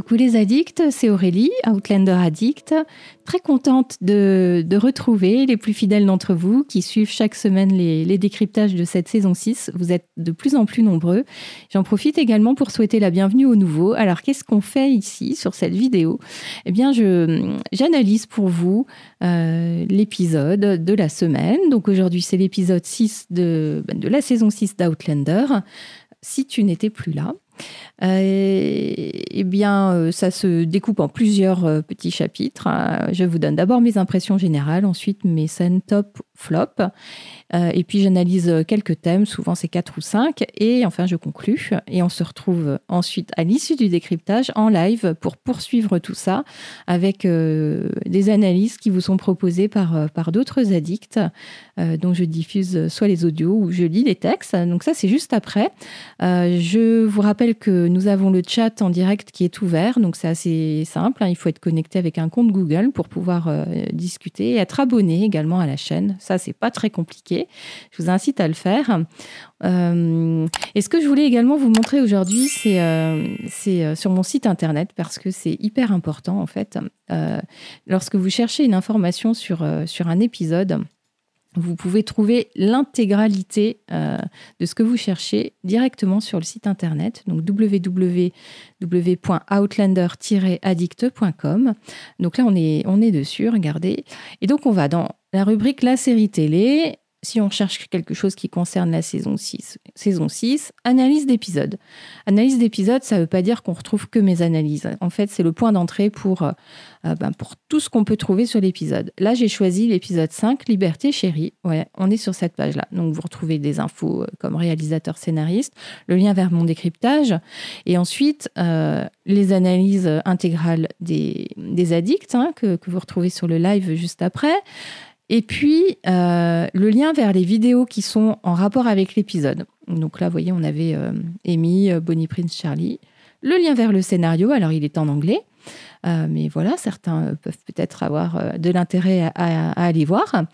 Coucou les addicts, c'est Aurélie, Outlander Addict. Très contente de, retrouver les plus fidèles d'entre vous qui suivent chaque semaine les, décryptages de cette saison 6. Vous êtes de plus en plus nombreux. J'en profite également pour souhaiter la bienvenue aux nouveaux. Alors qu'est-ce qu'on fait ici sur cette vidéo? Eh bien, j'analyse pour vous euh, l'épisode de la semaine. Donc aujourd'hui, c'est l'épisode 6 de, de la saison 6 d'Outlander. Si tu n'étais plus là. Euh, eh bien, euh, ça se découpe en plusieurs euh, petits chapitres. Je vous donne d'abord mes impressions générales, ensuite mes scènes top, flop, et puis j'analyse quelques thèmes, souvent c'est quatre ou cinq, et enfin je conclus. Et on se retrouve ensuite à l'issue du décryptage en live pour poursuivre tout ça avec des analyses qui vous sont proposées par, d'autres addicts, dont je diffuse soit les audios ou je lis les textes. Donc ça c'est juste après. je vous rappelle que nous avons le chat en direct qui est ouvert, donc c'est assez simple. Hein. il faut être connecté avec un compte Google pour pouvoir euh, discuter et être abonné également à la chaîne. Ça, c'est pas très compliqué. Je vous incite à le faire. Euh, et ce que je voulais également vous montrer aujourd'hui, c'est euh, sur mon site internet parce que c'est hyper important en fait. lorsque vous cherchez une information sur, sur un épisode, vous pouvez trouver l'intégralité euh, de ce que vous cherchez directement sur le site internet, donc www.outlander-addict.com. Donc là, on est, on est dessus, regardez. Et donc, on va dans la rubrique La série télé si on cherche quelque chose qui concerne la saison 6, saison 6 analyse d'épisodes. Analyse d'épisodes, ça ne veut pas dire qu'on retrouve que mes analyses. En fait, c'est le point d'entrée pour, euh, euh, ben, tout ce qu'on peut trouver sur l'épisode. Là, j'ai choisi l'épisode 5, Liberté chérie. Ouais, on est sur cette page-là. Donc, vous retrouvez des infos euh, comme réalisateur scénariste, le lien vers mon décryptage, et ensuite les analyses intégrales des, addicts hein, que vous retrouvez sur le live juste après. Et puis, euh, le lien vers les vidéos qui sont en rapport avec l'épisode. Donc là, vous voyez, on avait euh, Amy, euh, Bonnie Prince, Charlie. Le lien vers le scénario, alors il est en anglais. mais voilà, certains peuvent peut-être avoir de l'intérêt à, aller voir.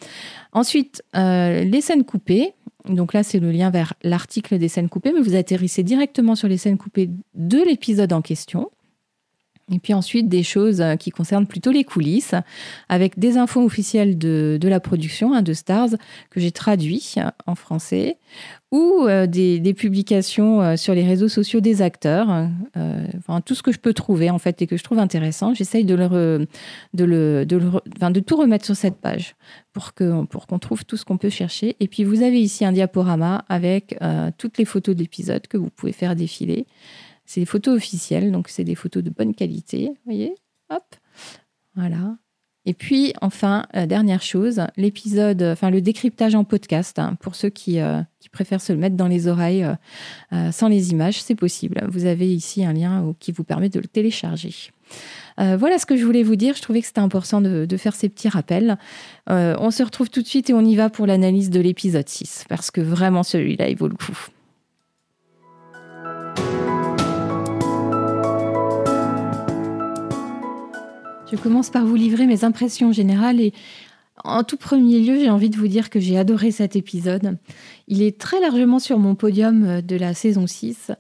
Ensuite, les scènes coupées. Donc là, c'est le lien vers l'article des scènes coupées, mais vous atterrissez directement sur les scènes coupées de l'épisode en question. Et puis ensuite, des choses euh, qui concernent plutôt les coulisses, avec des infos officielles de, de la production hein, de Stars que j'ai traduit euh, en français, ou euh, des, publications sur les réseaux sociaux des acteurs. enfin, tout ce que je peux trouver en fait et que je trouve intéressant, j'essaye de, le, de, le, de tout remettre sur cette page pour qu'on pour qu'on trouve tout ce qu'on peut chercher. Et puis vous avez ici un diaporama avec toutes les photos d'épisodes que vous pouvez faire défiler. C'est des photos officielles, donc c'est des photos de bonne qualité. Vous voyez Hop Voilà. Et puis, enfin, euh, dernière chose, l'épisode, enfin le décryptage en podcast, hein, pour ceux qui, euh, qui, préfèrent se le mettre dans les oreilles euh, sans les images, c'est possible. Vous avez ici un lien qui vous permet de le télécharger. voilà ce que je voulais vous dire. Je trouvais que c'était important de, de, faire ces petits rappels. on se retrouve tout de suite et on y va pour l'analyse de l'épisode 6, parce que vraiment celui-là, il vaut le coup. Je commence par vous livrer mes impressions générales et en tout premier lieu, j'ai envie de vous dire que j'ai adoré cet épisode. Il est très largement sur mon podium de la saison 6.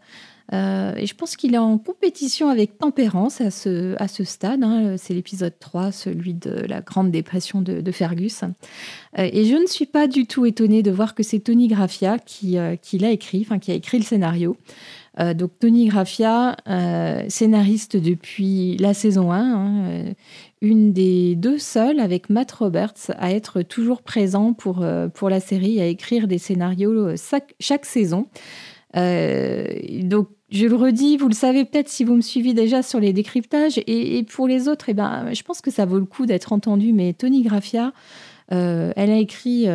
Euh, et je pense qu'il est en compétition avec Tempérance à ce, à ce stade. Hein. C'est l'épisode 3, celui de la Grande Dépression de, Fergus. Euh, et je ne suis pas du tout étonnée de voir que c'est Tony Graffia qui, euh, qui l'a écrit, enfin qui a écrit le scénario. Euh, donc Tony Graffia, euh, scénariste depuis la saison 1, hein, euh, une des deux seules avec Matt Roberts à être toujours présent pour, pour la série, à écrire des scénarios chaque, saison. donc je le redis, vous le savez peut-être si vous me suivez déjà sur les décryptages, et, pour les autres, eh ben, je pense que ça vaut le coup d'être entendu, mais Tony Graffia, elle a écrit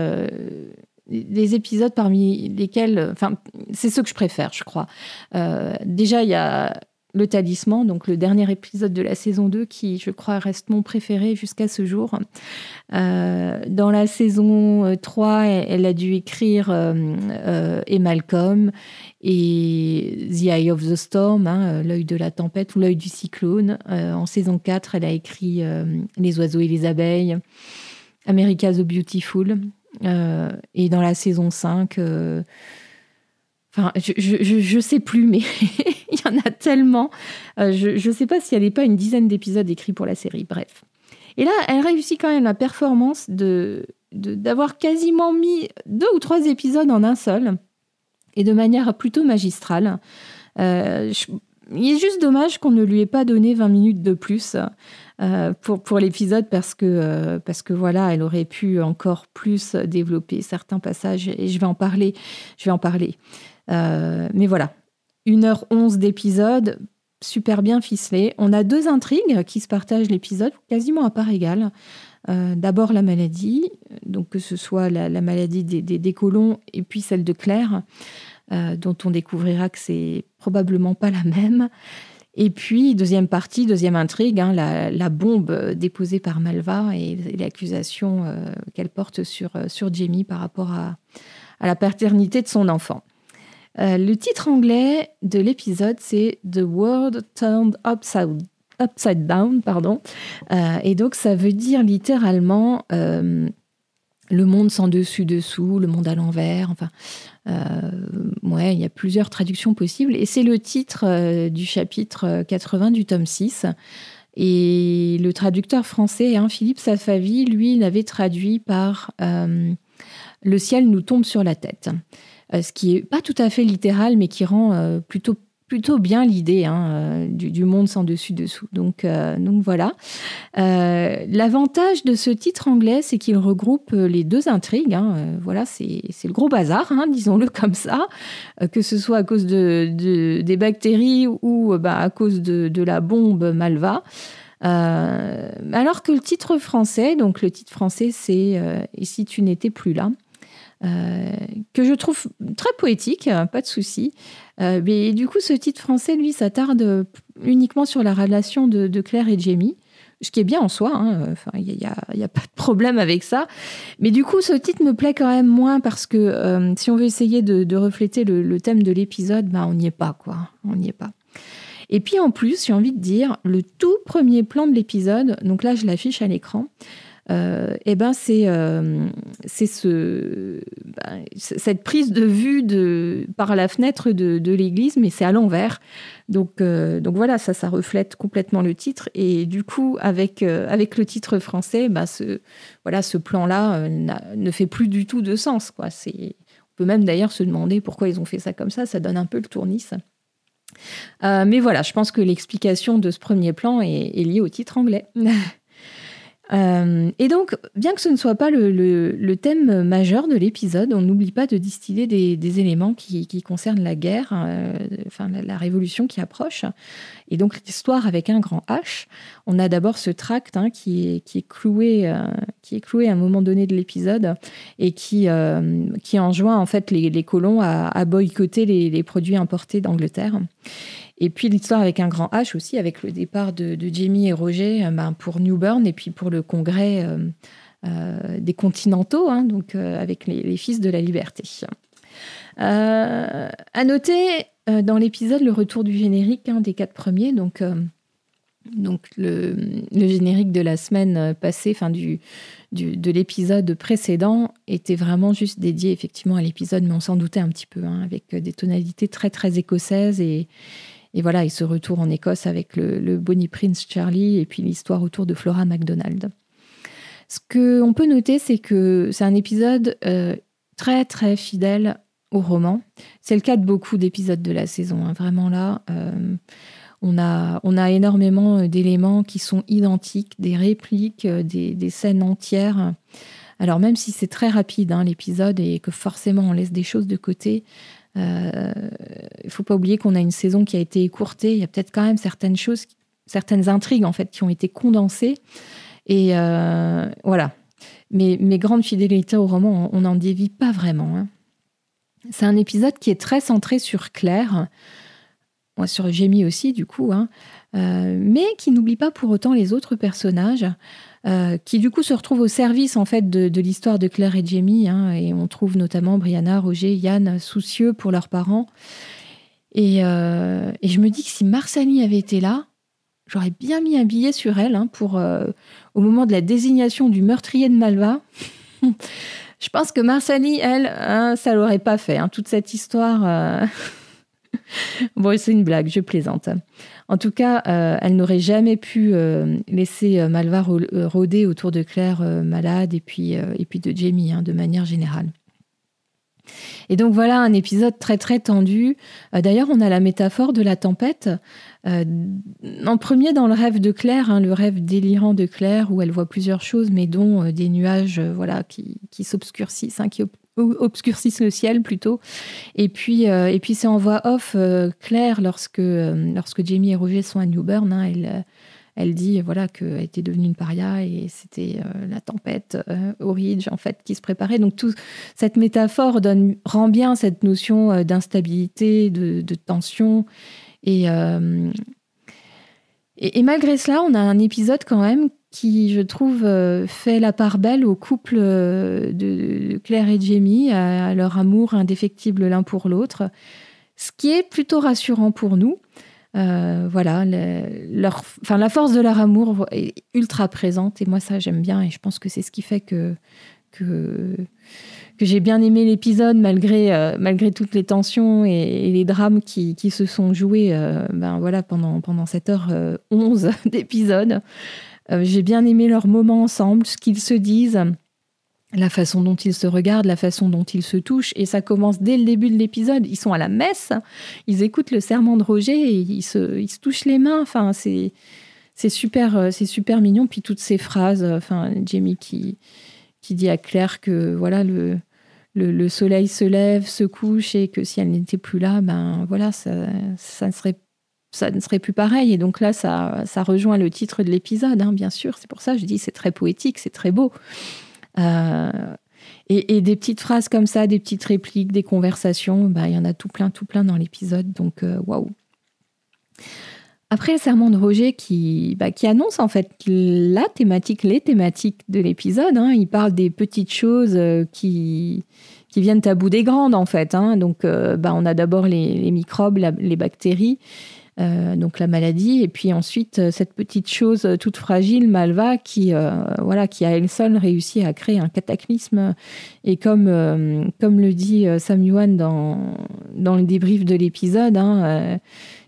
des épisodes parmi lesquels, enfin, c'est ceux que je préfère, je crois. Euh, déjà, il y a le talisman, donc le dernier épisode de la saison 2 qui, je crois, reste mon préféré jusqu'à ce jour. Euh, dans la saison 3, elle, a dû écrire euh, et Malcolm et The Eye of the Storm, hein, l'œil de la tempête ou l'œil du cyclone. en saison 4, elle a écrit Les oiseaux et les abeilles, America the Beautiful. Euh, et dans la saison 5, euh, Enfin, je, ne sais plus, mais il y en a tellement. Euh, je ne sais pas s'il n'y avait pas une dizaine d'épisodes écrits pour la série. Bref. Et là, elle réussit quand même la performance de d'avoir quasiment mis deux ou trois épisodes en un seul et de manière plutôt magistrale. Il est juste dommage qu'on ne lui ait pas donné 20 minutes de plus euh, pour, l'épisode parce que, euh, parce que voilà, elle aurait pu encore plus développer certains passages et je vais en parler. Je vais en parler. mais voilà, 1h11 d'épisode, super bien ficelé. On a deux intrigues qui se partagent l'épisode quasiment à part égale. D'abord la maladie, donc que ce soit la, maladie des, des, colons et puis celle de Claire. Euh, dont on découvrira que c'est probablement pas la même. Et puis, deuxième partie, deuxième intrigue, hein, la, bombe déposée par Malva et, l'accusation euh, qu'elle porte sur, euh, sur Jamie par rapport à, la paternité de son enfant. le titre anglais de l'épisode, c'est The World Turned Upside, upside Down. Pardon. et donc, ça veut dire littéralement le monde sans dessus-dessous, le monde à l'envers. Enfin, euh, ouais, il y a plusieurs traductions possibles. Et c'est le titre euh, du chapitre 80 euh, du tome 6. Et le traducteur français, hein, Philippe Safavi, lui, l'avait traduit par Le ciel nous tombe sur la tête. ce qui est pas tout à fait littéral, mais qui rend plutôt plutôt bien l'idée hein, euh, du, monde sans dessus-dessous. Donc, euh, donc voilà. Euh, l'avantage de ce titre anglais, c'est qu'il regroupe les deux intrigues. Hein. voilà, c'est le gros bazar, hein, disons-le comme ça, que ce soit à cause de, des bactéries ou bah, à cause de, la bombe Malva. alors que le titre français, donc le titre français, c'est Et si tu n'étais plus là que je trouve très poétique, pas de souci. Euh, mais du coup, ce titre français, lui, s'attarde uniquement sur la relation de, Claire et Jamie, ce qui est bien en soi. Hein. Il n'y a, pas de problème avec ça. Mais du coup, ce titre me plaît quand même moins parce que euh, si on veut essayer de, refléter le, thème de l'épisode, bah, on n'y est pas, quoi. On n'y est pas. Et puis en plus, j'ai envie de dire, le tout premier plan de l'épisode, donc là je l'affiche à l'écran, euh, eh ben c'est euh, ce, ben, cette prise de vue de, par la fenêtre de, l'église, mais c'est à l'envers. Donc, euh, donc voilà, ça, ça reflète complètement le titre. Et du coup, avec, avec le titre français, ben ce, voilà, ce plan-là ne fait plus du tout de sens. On peut même d'ailleurs se demander pourquoi ils ont fait ça comme ça. Ça donne un peu le tournis. mais voilà, je pense que l'explication de ce premier plan est liée au titre anglais. Euh, et donc, bien que ce ne soit pas le, thème majeur de l'épisode, on n'oublie pas de distiller des, éléments qui, concernent la guerre, euh, enfin la, révolution qui approche, et donc l'histoire avec un grand H. On a d'abord ce tract hein, qui, est, cloué, euh, qui est cloué à un moment donné de l'épisode et qui, qui enjoint en fait les, colons à, boycotter les produits importés d'Angleterre. Et puis l'histoire avec un grand H aussi, avec le départ de, Jamie et Roger euh, ben, pour Newburn et puis pour le congrès euh, euh, des Continentaux, hein, donc avec les, Fils de la Liberté. à noter dans l'épisode le retour du générique hein, des quatre premiers, donc, le, générique de la semaine passée, du, de l'épisode précédent, était vraiment juste dédié effectivement à l'épisode, mais on s'en doutait un petit peu, hein, avec des tonalités très très écossaises et, et voilà, il se retourne en Écosse avec le, Bonnie Prince Charlie et puis l'histoire autour de Flora MacDonald. Ce qu'on peut noter, c'est que c'est un épisode euh, très très fidèle au roman. C'est le cas de beaucoup d'épisodes de la saison. Hein. Vraiment là, euh, on, a, on a énormément d'éléments qui sont identiques, des répliques, euh, des, scènes entières. Alors même si c'est très rapide hein, l'épisode et que forcément on laisse des choses de côté, il euh, ne faut pas oublier qu'on a une saison qui a été écourtée. Il y a peut-être quand même certaines choses, certaines intrigues en fait, qui ont été condensées. Et euh, voilà. Mais mes grandes fidélités au roman, on n'en dévie pas vraiment. Hein. C'est un épisode qui est très centré sur Claire, sur Jamie aussi, du coup, hein, euh, mais qui n'oublie pas pour autant les autres personnages. Euh, qui du coup se retrouve au service en fait de, l'histoire de Claire et Jamie. Hein, et on trouve notamment Brianna, Roger, Yann soucieux pour leurs parents. Et, euh, je me dis que si Marsali avait été là, j'aurais bien mis un billet sur elle hein, pour euh, au moment de la désignation du meurtrier de Malva. Je pense que Marsali, elle, hein, ça l'aurait pas fait. Hein, toute cette histoire. Bon, c'est une blague, je plaisante. En tout cas, euh, elle n'aurait jamais pu euh, laisser Malva rôder autour de Claire malade et puis, de Jamie, hein, de manière générale. Et donc voilà un épisode très très tendu. Euh, d'ailleurs, on a la métaphore de la tempête. Euh, en premier, dans le rêve de Claire, hein, le rêve délirant de Claire, où elle voit plusieurs choses, mais dont euh, des nuages voilà, qui, s'obscurcissent, hein, obscurcissent le ciel plutôt. Et puis, et puis c'est en voix off, Claire, lorsque, lorsque Jamie et Roger sont à Newburn, hein, elle elle dit voilà qu'elle était devenue une paria et c'était euh, la tempête euh, au Ridge en fait qui se préparait. Donc tout cette métaphore donne rend bien cette notion euh, d'instabilité, de, tension et, et, malgré cela, on a un épisode quand même qui, je trouve, fait la part belle au couple de Claire et Jamie, à leur amour indéfectible l'un pour l'autre, ce qui est plutôt rassurant pour nous. Euh, voilà, leur, enfin, la force de leur amour est ultra présente et moi ça j'aime bien et je pense que c'est ce qui fait que, que, j'ai bien aimé l'épisode malgré, euh, malgré toutes les tensions et, les drames qui, qui, se sont joués euh, ben, voilà, pendant, pendant cette heure 11 d'épisode. J'ai bien aimé leurs moments ensemble, ce qu'ils se disent la façon dont ils se regardent, la façon dont ils se touchent. Et ça commence dès le début de l'épisode. Ils sont à la messe, ils écoutent le serment de Roger et ils se, touchent les mains. Enfin, c'est, super, euh, c'est super mignon. Puis toutes ces phrases, euh, enfin, Jamie qui, qui dit à Claire que voilà le, le, soleil se lève, se couche et que si elle n'était plus là, ben voilà, ça ne serait ça ne serait plus pareil. Et donc là, ça, ça rejoint le titre de l'épisode, hein, bien sûr. C'est pour ça que je dis c'est très poétique, c'est très beau. Euh, et, des petites phrases comme ça, des petites répliques, des conversations, bah, il y en a tout plein, tout plein dans l'épisode. Donc, euh, waouh! Après le serment de Roger qui, bah, qui annonce en fait la thématique, les thématiques de l'épisode, hein. il parle des petites choses euh, qui, qui viennent à bout des grandes en fait. Hein. Donc bah, on a d'abord les, microbes, les bactéries, euh, donc la maladie, et puis ensuite euh, cette petite chose euh, toute fragile, Malva, qui, voilà, qui a elle seule réussi à créer un cataclysme. Et comme, comme le dit Sam Yuan dans, dans le débrief de l'épisode, hein,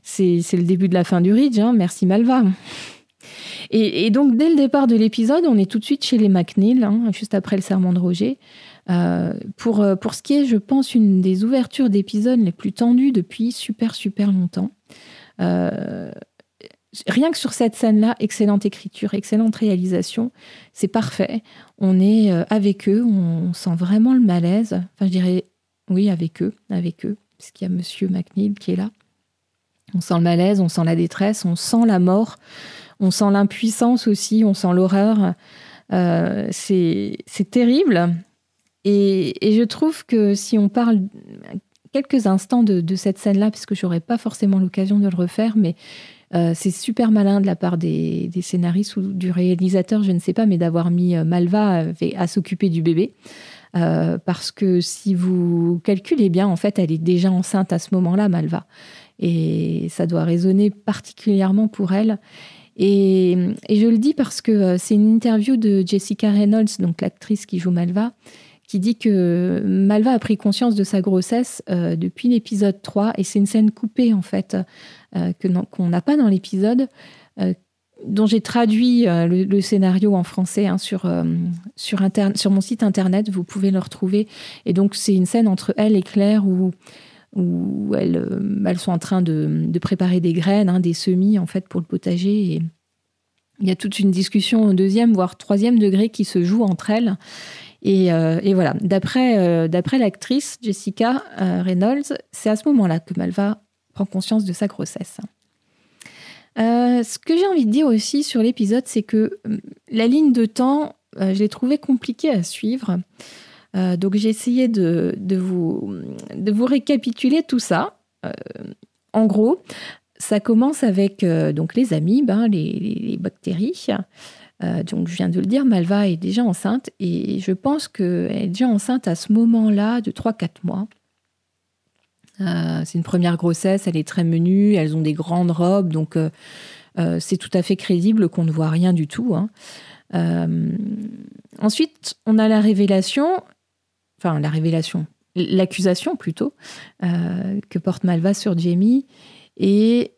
c'est le début de la fin du Ridge. Hein, merci Malva. Et, donc dès le départ de l'épisode, on est tout de suite chez les McNeil, hein, juste après le serment de Roger. pour, pour ce qui est, je pense, une des ouvertures d'épisodes les plus tendues depuis super, super longtemps. Euh, rien que sur cette scène-là, excellente écriture, excellente réalisation, c'est parfait. On est euh, avec eux, on sent vraiment le malaise. Enfin, je dirais, oui, avec eux, avec eux, parce qu'il y a Monsieur McNeil qui est là. On sent le malaise, on sent la détresse, on sent la mort, on sent l'impuissance aussi, on sent l'horreur. Euh, c'est terrible. Et, et, je trouve que si on parle quelques instants de, cette scène-là, parce que j'aurais pas forcément l'occasion de le refaire, mais euh, c'est super malin de la part des, scénaristes ou du réalisateur, je ne sais pas, mais d'avoir mis euh, Malva à, s'occuper du bébé. Euh, parce que si vous calculez bien, en fait, elle est déjà enceinte à ce moment-là, Malva. Et ça doit résonner particulièrement pour elle. Et, et je le dis parce que c'est une interview de Jessica Reynolds, donc l'actrice qui joue Malva, qui dit que Malva a pris conscience de sa grossesse euh, depuis l'épisode 3, et c'est une scène coupée, en fait, euh, qu'on n'a pas dans l'épisode, euh, dont j'ai traduit le, scénario en français hein, sur, sur, sur mon site internet, vous pouvez le retrouver. Et donc, c'est une scène entre elle et Claire où, où elles, elles sont en train de, de préparer des graines, hein, des semis, en fait, pour le potager. Et, il y a toute une discussion au deuxième, voire troisième degré qui se joue entre elles. Euh, et, voilà, d'après euh, l'actrice Jessica euh, Reynolds, c'est à ce moment-là que Malva prend conscience de sa grossesse. ce que j'ai envie de dire aussi sur l'épisode, c'est que la ligne de temps, je l'ai trouvée compliquée à suivre. donc j'ai essayé de, vous, récapituler tout ça. en gros, ça commence avec donc les amibes, hein, les, les, bactéries. Euh, donc, je viens de le dire, Malva est déjà enceinte et je pense qu'elle est déjà enceinte à ce moment-là de 3-4 mois. Euh, c'est une première grossesse, elle est très menue, elles ont des grandes robes, donc euh, c'est tout à fait crédible qu'on ne voit rien du tout. Hein. ensuite, on a la révélation enfin la révélation, l'accusation plutôt, que porte Malva sur Jamie. Et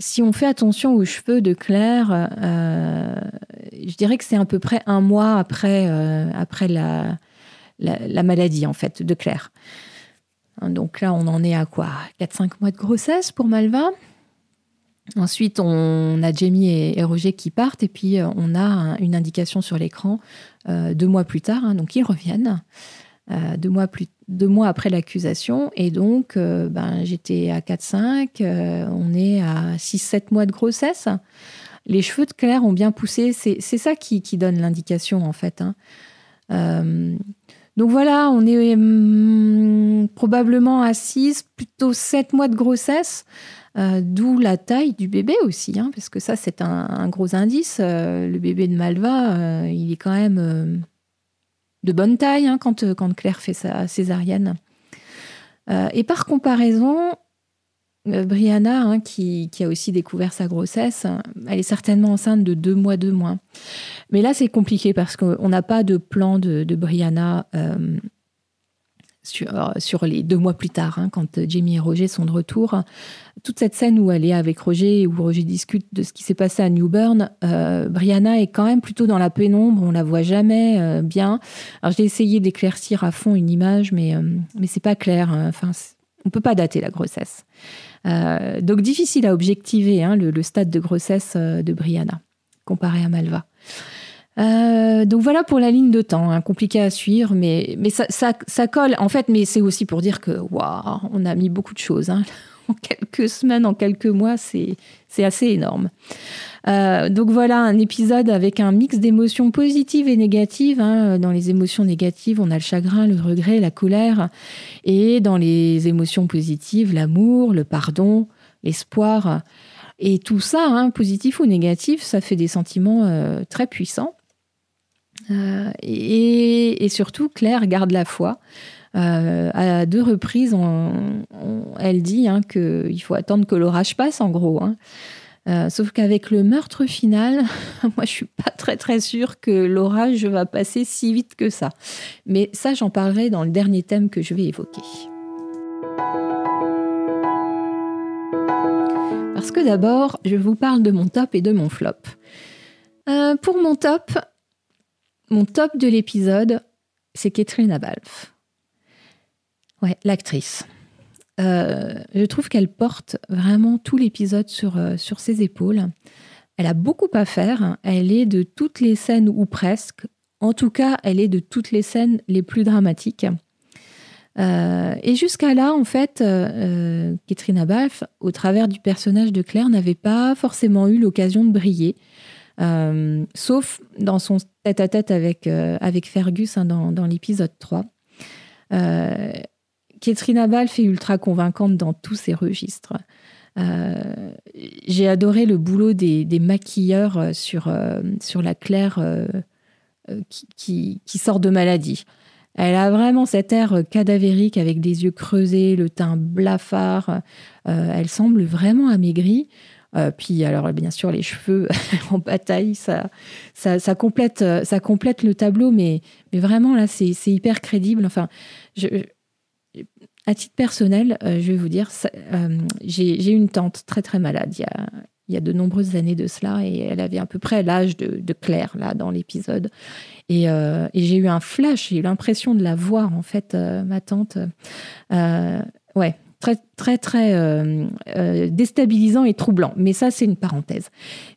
si on fait attention aux cheveux de Claire, je dirais que c'est à peu près un mois après, après la, la, maladie en fait de Claire. Donc là, on en est à quoi? 4-5 mois de grossesse pour Malva? Ensuite, on a Jamie et, Roger qui partent, et puis euh, on a une indication sur l'écran euh, deux mois plus tard, hein, donc ils reviennent, euh, deux, mois plus, deux mois après l'accusation, et donc ben, j'étais à 4-5, on est à 6-7 mois de grossesse. Les cheveux de Claire ont bien poussé, c'est ça qui, donne l'indication en fait. Hein. donc voilà, on est hum, probablement à 6, plutôt 7 mois de grossesse. Euh, d'où la taille du bébé aussi, hein, parce que ça, c'est un, gros indice. Euh, le bébé de Malva, euh, il est quand même de bonne taille hein, quand, quand Claire fait sa césarienne. et par comparaison, Brianna, hein, qui, a aussi découvert sa grossesse, elle est certainement enceinte de deux mois de moins. Mais là, c'est compliqué parce qu'on n'a pas de plan de, Brianna sur, sur, les deux mois plus tard, hein, quand Jamie et Roger sont de retour. Toute cette scène où elle est avec Roger, où Roger discute de ce qui s'est passé à Newburn, euh, Brianna est quand même plutôt dans la pénombre, on la voit jamais euh, bien. Alors j'ai essayé d'éclaircir à fond une image, mais, euh, mais c'est pas clair. Hein. Enfin, on peut pas dater la grossesse. donc difficile à objectiver hein, le, stade de grossesse de Brianna comparé à Malva. Euh, donc voilà pour la ligne de temps, hein, compliqué à suivre, mais, mais ça, ça, colle. En fait, mais c'est aussi pour dire que waouh, on a mis beaucoup de choses. En quelques semaines, en quelques mois, c'est assez énorme. Euh, donc voilà un épisode avec un mix d'émotions positives et négatives. Hein. Dans les émotions négatives, on a le chagrin, le regret, la colère. Et dans les émotions positives, l'amour, le pardon, l'espoir. Et tout ça, hein, positif ou négatif, ça fait des sentiments euh, très puissants. Euh, et, surtout, Claire garde la foi. Euh, à deux reprises, elle dit hein, qu'il faut attendre que l'orage passe, en gros. Hein. Euh, sauf qu'avec le meurtre final, moi je suis pas très très sûre que l'orage va passer si vite que ça. Mais ça, j'en parlerai dans le dernier thème que je vais évoquer. Parce que d'abord, je vous parle de mon top et de mon flop. pour mon top, mon top de l'épisode, c'est Catherine Abalf. Ouais, l'actrice. Euh, je trouve qu'elle porte vraiment tout l'épisode sur, euh, sur ses épaules. Elle a beaucoup à faire. Elle est de toutes les scènes, ou presque. En tout cas, elle est de toutes les scènes les plus dramatiques. Euh, et jusqu'à là, en fait, Catherine Abalf, au travers du personnage de Claire, n'avait pas forcément eu l'occasion de briller. Sauf dans son tête-à-tête avec, avec Fergus hein, dans, dans l'épisode 3. Euh, Katrina Balfe est ultra convaincante dans tous ses registres. Euh, j'ai adoré le boulot des, maquilleurs sur, sur la Claire qui, qui, sort de maladie. Elle a vraiment cet air cadavérique avec des yeux creusés, le teint blafard. elle semble vraiment amaigrie. Euh, puis alors bien sûr les cheveux en bataille, ça, ça, complète, ça complète le tableau, mais, mais vraiment là c'est hyper crédible. Enfin, je, à titre personnel, euh, je vais vous dire, euh, j'ai une tante très très malade il y, a, de nombreuses années de cela et elle avait à peu près l'âge de, Claire là dans l'épisode. Et, et j'ai eu un flash, j'ai eu l'impression de la voir en fait, ma tante. ouais, très très très euh, euh, déstabilisant et troublant. Mais ça, c'est une parenthèse.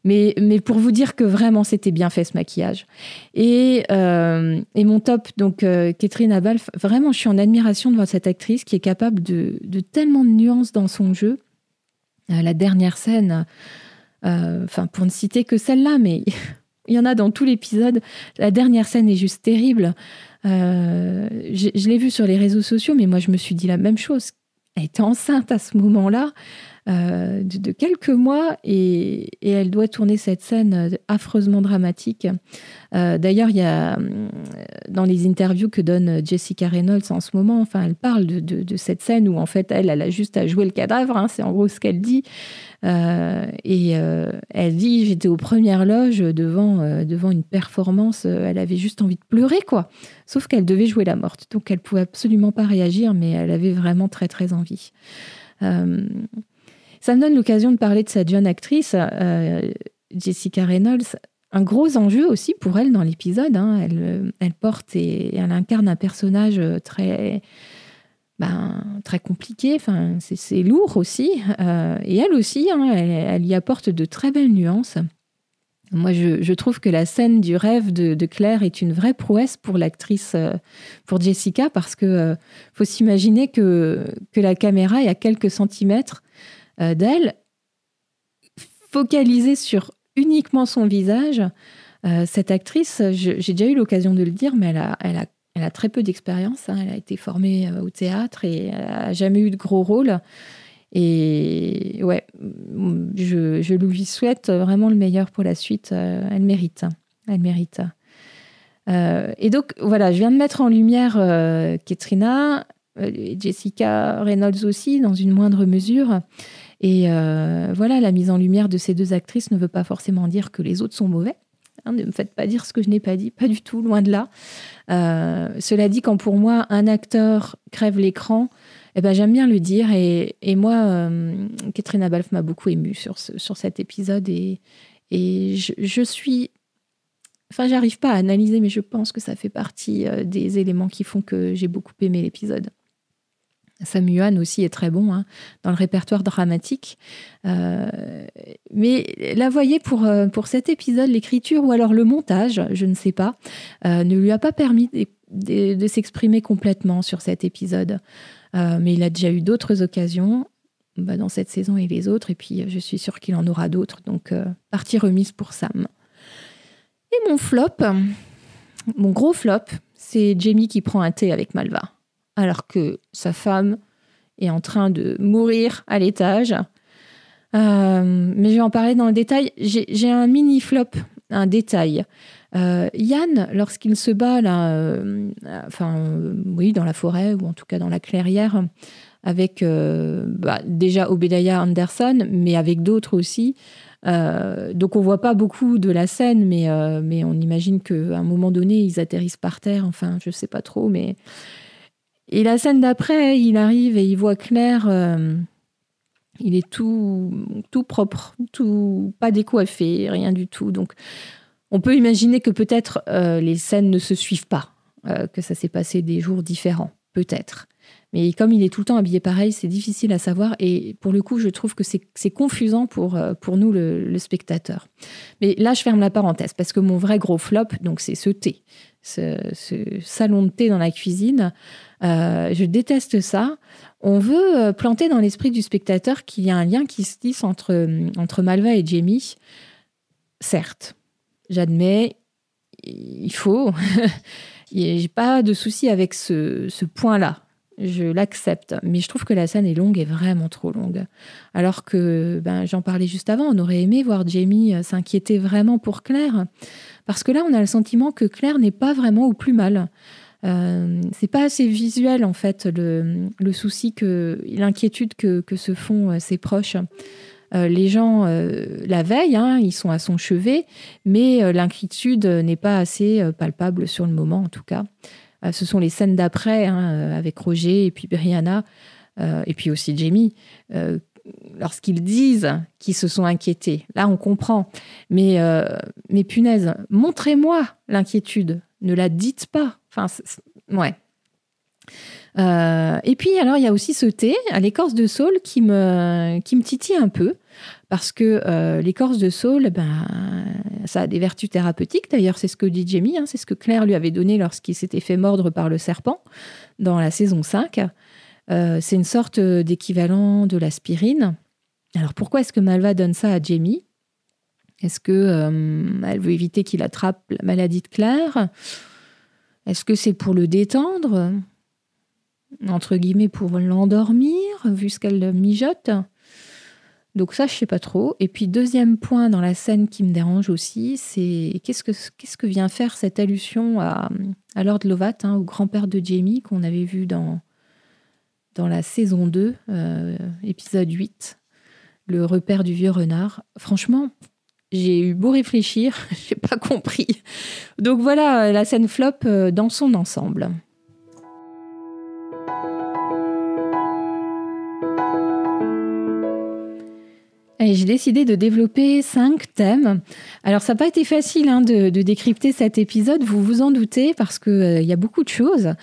Mais, mais pour vous dire que vraiment, c'était bien fait ce maquillage. Et, euh, et mon top, donc Catherine Abal, vraiment, je suis en admiration devant cette actrice qui est capable de, de tellement de nuances dans son jeu. la dernière scène, enfin pour ne citer que celle-là, mais il y en a dans tout l'épisode. La dernière scène est juste terrible. je, l'ai vu sur les réseaux sociaux, mais moi je me suis dit la même chose était enceinte à ce moment-là. Euh, de, quelques mois et, elle doit tourner cette scène affreusement dramatique. Euh, d'ailleurs, il y a dans les interviews que donne Jessica Reynolds en ce moment, enfin, elle parle de, cette scène où en fait elle, a juste à jouer le cadavre. Hein, c'est en gros ce qu'elle dit. Euh, et elle dit j'étais aux premières loges devant devant une performance. elle avait juste envie de pleurer quoi. Sauf qu'elle devait jouer la morte, donc elle pouvait absolument pas réagir, mais elle avait vraiment très très envie. Euh, ça me donne l'occasion de parler de cette jeune actrice, euh, Jessica Reynolds. Un gros enjeu aussi pour elle dans l'épisode. Hein. Elle, elle, porte et elle incarne un personnage très, ben, très compliqué. Enfin, c'est lourd aussi. Euh, et elle aussi, hein, elle, y apporte de très belles nuances. Moi, je, trouve que la scène du rêve de, Claire est une vraie prouesse pour l'actrice, pour Jessica, parce que faut s'imaginer que, que la caméra est à quelques centimètres euh, d'elle, focalisée sur uniquement son visage. Euh, cette actrice, j'ai déjà eu l'occasion de le dire, mais elle a, très peu d'expérience. Hein. Elle a été formée euh, au théâtre et elle n'a jamais eu de gros rôles. Et ouais, je, lui souhaite vraiment le meilleur pour la suite. Elle mérite. Elle mérite. et donc, voilà, je viens de mettre en lumière euh, Katrina, Jessica Reynolds aussi, dans une moindre mesure. Et euh, voilà, la mise en lumière de ces deux actrices ne veut pas forcément dire que les autres sont mauvais. Hein, ne me faites pas dire ce que je n'ai pas dit, pas du tout, loin de là. Euh, cela dit, quand pour moi un acteur crève l'écran, eh ben, j'aime bien le dire. Et, moi, euh, Balfe m'a beaucoup émue sur, sur cet épisode. Et, je, je suis Enfin, j'arrive pas à analyser, mais je pense que ça fait partie des éléments qui font que j'ai beaucoup aimé l'épisode. Samuel aussi est très bon hein, dans le répertoire dramatique. Euh, mais là, voyez, pour, euh, pour cet épisode, l'écriture ou alors le montage, je ne sais pas, euh, ne lui a pas permis de, s'exprimer complètement sur cet épisode. mais il a déjà eu d'autres occasions bah, dans cette saison et les autres. Et puis, je suis sûre qu'il en aura d'autres. Donc, partie remise pour Sam. Et mon flop, mon gros flop, c'est Jamie qui prend un thé avec Malva alors que sa femme est en train de mourir à l'étage. Euh, mais je vais en parler dans le détail. J'ai un mini flop, un détail. Euh, Yann, lorsqu'il se bat là, euh, enfin oui, dans la forêt ou en tout cas dans la clairière, avec bah, déjà Obedaya Anderson, mais avec d'autres aussi. donc on voit pas beaucoup de la scène, mais, mais on imagine qu'à un moment donné ils atterrissent par terre. Enfin, je sais pas trop, mais et la scène d'après, il arrive et il voit Claire. Euh, il est tout, tout propre, tout pas décoiffé, rien du tout. Donc, on peut imaginer que peut-être euh, les scènes ne se suivent pas, euh, que ça s'est passé des jours différents, peut-être. Mais comme il est tout le temps habillé pareil, c'est difficile à savoir. Et pour le coup, je trouve que c'est confusant pour, pour nous, le, spectateur. Mais là, je ferme la parenthèse parce que mon vrai gros flop, donc c'est ce thé, ce, ce, salon de thé dans la cuisine. Euh, je déteste ça. On veut euh, planter dans l'esprit du spectateur qu'il y a un lien qui se tisse entre, euh, Malva et Jamie. Certes, j'admets, il faut. J'ai pas de souci avec ce, ce point-là. Je l'accepte, mais je trouve que la scène est longue et vraiment trop longue. Alors que, ben, j'en parlais juste avant, on aurait aimé voir Jamie s'inquiéter vraiment pour Claire, parce que là, on a le sentiment que Claire n'est pas vraiment au plus mal. Euh, c'est pas assez visuel en fait le, souci que l'inquiétude que, se font euh, ses proches. Euh, les gens la veillent, hein, ils sont à son chevet, mais l'inquiétude n'est pas assez palpable sur le moment en tout cas. ce sont les scènes d'après hein, avec Roger et puis Brianna et puis aussi Jamie lorsqu'ils disent qu'ils se sont inquiétés. Là, on comprend. Mais, mais punaise, montrez-moi l'inquiétude. Ne la dites pas. Enfin. Euh, et puis, alors, il y a aussi ce thé à l'écorce de saule qui me, qui titille un peu. Parce que euh, l'écorce de saule, ben, ça a des vertus thérapeutiques. D'ailleurs, c'est ce que dit Jamie, hein, c'est ce que Claire lui avait donné lorsqu'il s'était fait mordre par le serpent dans la saison 5. Euh, c'est une sorte d'équivalent de l'aspirine. Alors, pourquoi est-ce que Malva donne ça à Jamie? Est-ce que elle veut éviter qu'il attrape la maladie de Claire? Est-ce que c'est pour le détendre? Entre guillemets, pour l'endormir, vu ce qu'elle mijote? Donc ça, je sais pas trop. Et puis deuxième point dans la scène qui me dérange aussi, c'est qu'est-ce que vient faire cette allusion à, Lord Lovat, hein, au grand-père de Jamie qu'on avait vu dans dans la saison 2, euh, épisode 8, le repère du vieux renard. Franchement, j'ai eu beau réfléchir, j'ai pas compris. Donc voilà la scène flop euh, dans son ensemble. J'ai décidé de développer cinq thèmes. Alors, ça n'a pas été facile hein, de, décrypter cet épisode, vous vous en doutez, parce qu'il euh, y a beaucoup de choses.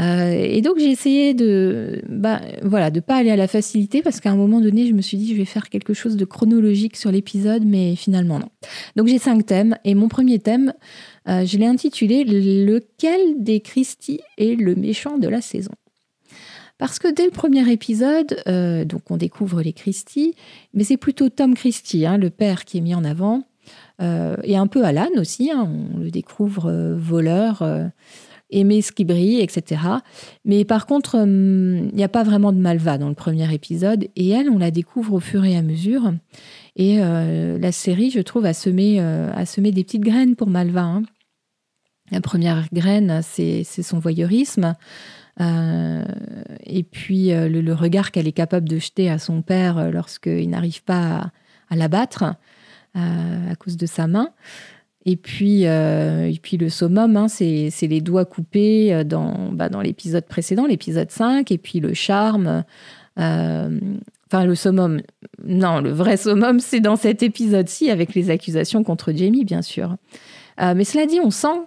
Euh, et donc, j'ai essayé de bah, voilà, pas aller à la facilité, parce qu'à un moment donné, je me suis dit, je vais faire quelque chose de chronologique sur l'épisode, mais finalement, non. Donc, j'ai cinq thèmes, et mon premier thème, euh, je l'ai intitulé Lequel des Christie est le méchant de la saison? Parce que dès le premier épisode, euh, donc on découvre les Christie, mais c'est plutôt Tom Christie, hein, le père, qui est mis en avant, euh, et un peu Alan aussi, hein, on le découvre euh, voleur, aimé ce qui brille, etc. Mais par contre, il n'y a pas vraiment de Malva dans le premier épisode, et elle, on la découvre au fur et à mesure. Et la série, je trouve, a semé, a semé des petites graines pour Malva. Hein. La première graine, c'est son voyeurisme. Euh, et puis euh, le, regard qu'elle est capable de jeter à son père euh, lorsqu'il n'arrive pas à, l'abattre à cause de sa main. Et puis, et puis le summum, hein, c'est les doigts coupés dans, bah, dans l'épisode précédent, l'épisode 5, et puis le charme. Enfin, le summum, non, le vrai summum, c'est dans cet épisode-ci, avec les accusations contre Jamie, bien sûr. mais cela dit, on sent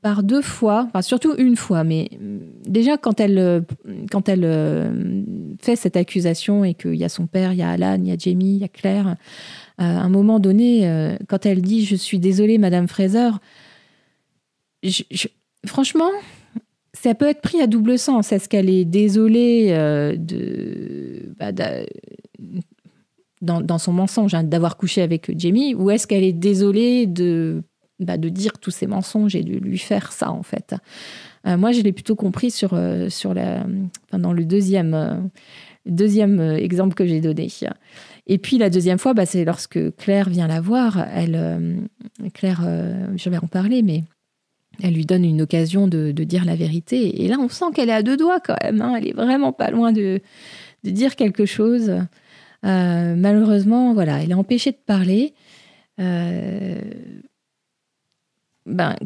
par deux fois, enfin surtout une fois, mais déjà quand elle, quand elle euh, fait cette accusation et qu'il y a son père, il y a Alan, il y a Jamie, il y a Claire, euh, à un moment donné, euh, quand elle dit Je suis désolée, Madame Fraser, franchement, ça peut être pris à double sens. Est-ce qu'elle est désolée de, bah, dans, dans, son mensonge hein, d'avoir couché avec Jamie, ou est-ce qu'elle est désolée de bah, de dire tous ces mensonges et de lui faire ça, en fait. Euh, moi, je l'ai plutôt compris sur, euh, sur la, dans le deuxième, euh, deuxième exemple que j'ai donné. Et puis la deuxième fois, bah, c'est lorsque Claire vient la voir. Elle, Claire, je vais en parler, mais elle lui donne une occasion de, de dire la vérité. Et là, on sent qu'elle est à deux doigts quand même. Hein. Elle est vraiment pas loin de, de dire quelque chose. malheureusement, voilà, elle est empêchée de parler. Ben,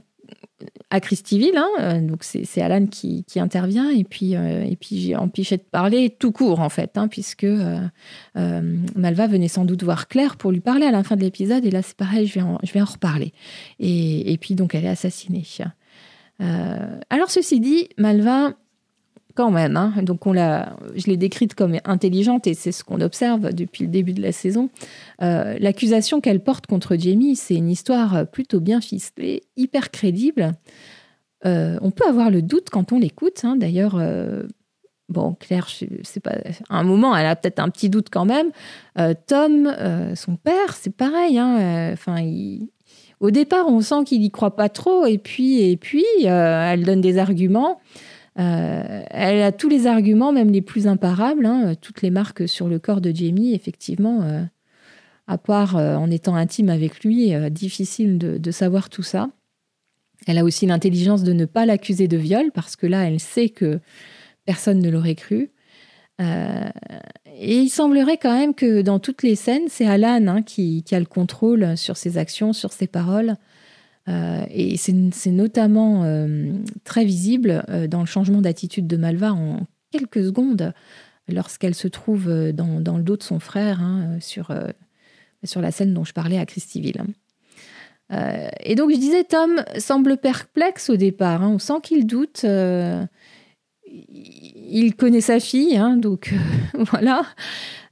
à Christyville, hein, euh, donc c'est Alan qui, intervient, et puis, euh, puis j'ai empêché de parler tout court, en fait, hein, puisque euh, Malva venait sans doute voir Claire pour lui parler à la fin de l'épisode, et là c'est pareil, je vais en, je en reparler. Et, et, puis donc elle est assassinée. alors ceci dit, Malva quand même. Hein. Donc on l'a, je l'ai décrite comme intelligente et c'est ce qu'on observe depuis le début de la saison. Euh, l'accusation qu'elle porte contre Jamie, c'est une histoire plutôt bien ficelée, hyper crédible. Euh, on peut avoir le doute quand on l'écoute. Hein. D'ailleurs, euh, bon, Claire, c'est pas, à un moment, elle a peut-être un petit doute quand même. Tom, son père, c'est pareil. Hein. Enfin, au départ, on sent qu'il y croit pas trop, et puis, et puis, elle donne des arguments. Euh, elle a tous les arguments, même les plus imparables, hein, toutes les marques sur le corps de Jamie, effectivement, euh, à part euh, en étant intime avec lui, difficile de, savoir tout ça. Elle a aussi l'intelligence de ne pas l'accuser de viol, parce que là, elle sait que personne ne l'aurait cru. et il semblerait quand même que dans toutes les scènes, c'est Alan hein, qui, a le contrôle sur ses actions, sur ses paroles. Euh, et c'est notamment euh, très visible euh, dans le changement d'attitude de Malva en quelques secondes lorsqu'elle se trouve dans, le dos de son frère hein, sur, sur la scène dont je parlais à Christyville. et donc je disais, Tom semble perplexe au départ. Hein. on sent qu'il doute. il connaît sa fille, hein, donc voilà.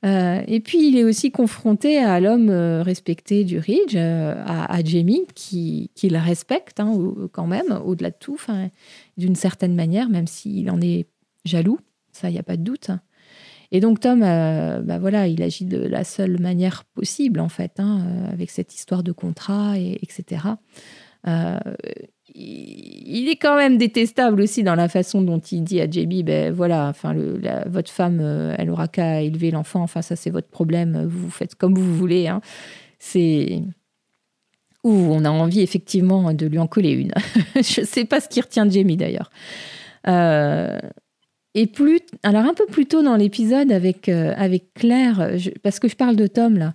Euh, et puis, il est aussi confronté à l'homme euh, respecté du Ridge, euh, à, Jamie, qui, qui, le respecte hein, quand même, au-delà de tout, d'une certaine manière, même s'il en est jaloux, ça, il n'y a pas de doute. Et donc, Tom, bah voilà, il agit de la seule manière possible, en fait, hein, avec cette histoire de contrat, et, etc. il est quand même détestable aussi dans la façon dont il dit à Jamie, ben voilà, enfin, votre femme, euh, elle aura qu'à élever l'enfant, enfin, ça c'est votre problème, vous faites comme vous voulez. Hein. C'est où on a envie effectivement de lui en coller une. je ne sais pas ce qui retient Jamie d'ailleurs. Euh, et plus, alors un peu plus tôt dans l'épisode avec, euh, avec Claire, parce que je parle de Tom là,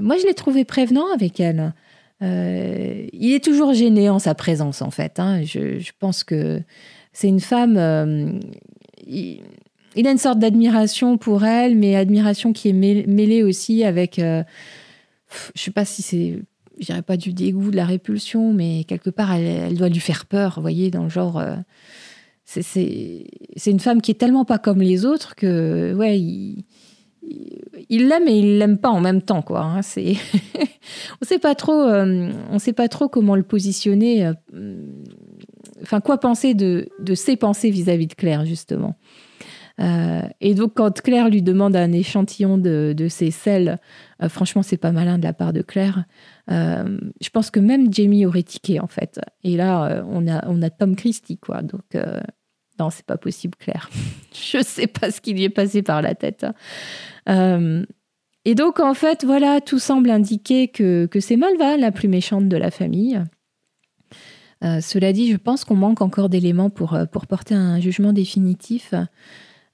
moi je l'ai trouvé prévenant avec elle. Euh, il est toujours gêné en sa présence, en fait. Hein. Je, pense que c'est une femme. Euh, il, a une sorte d'admiration pour elle, mais admiration qui est mêlée aussi avec. Euh, je sais pas si c'est. Je dirais pas du dégoût, de la répulsion, mais quelque part, elle, doit lui faire peur, vous voyez, dans le genre. c'est une femme qui est tellement pas comme les autres que, ouais, il l'aime et il l'aime pas en même temps quoi. Hein. On sait pas trop, euh, on sait pas trop comment le positionner. Euh, enfin quoi penser de, ses pensées vis-à-vis de Claire justement. Euh, et donc quand Claire lui demande un échantillon de, de ses selles, franchement c'est pas malin de la part de Claire. je pense que même Jamie aurait tiqué en fait. Et là on a on a Tom Christie quoi. Donc non, c'est pas possible, Claire. je sais pas ce qui lui est passé par la tête. Euh, et donc, en fait, voilà, tout semble indiquer que, c'est Malva, la plus méchante de la famille. Euh, cela dit, je pense qu'on manque encore d'éléments pour, euh, porter un jugement définitif.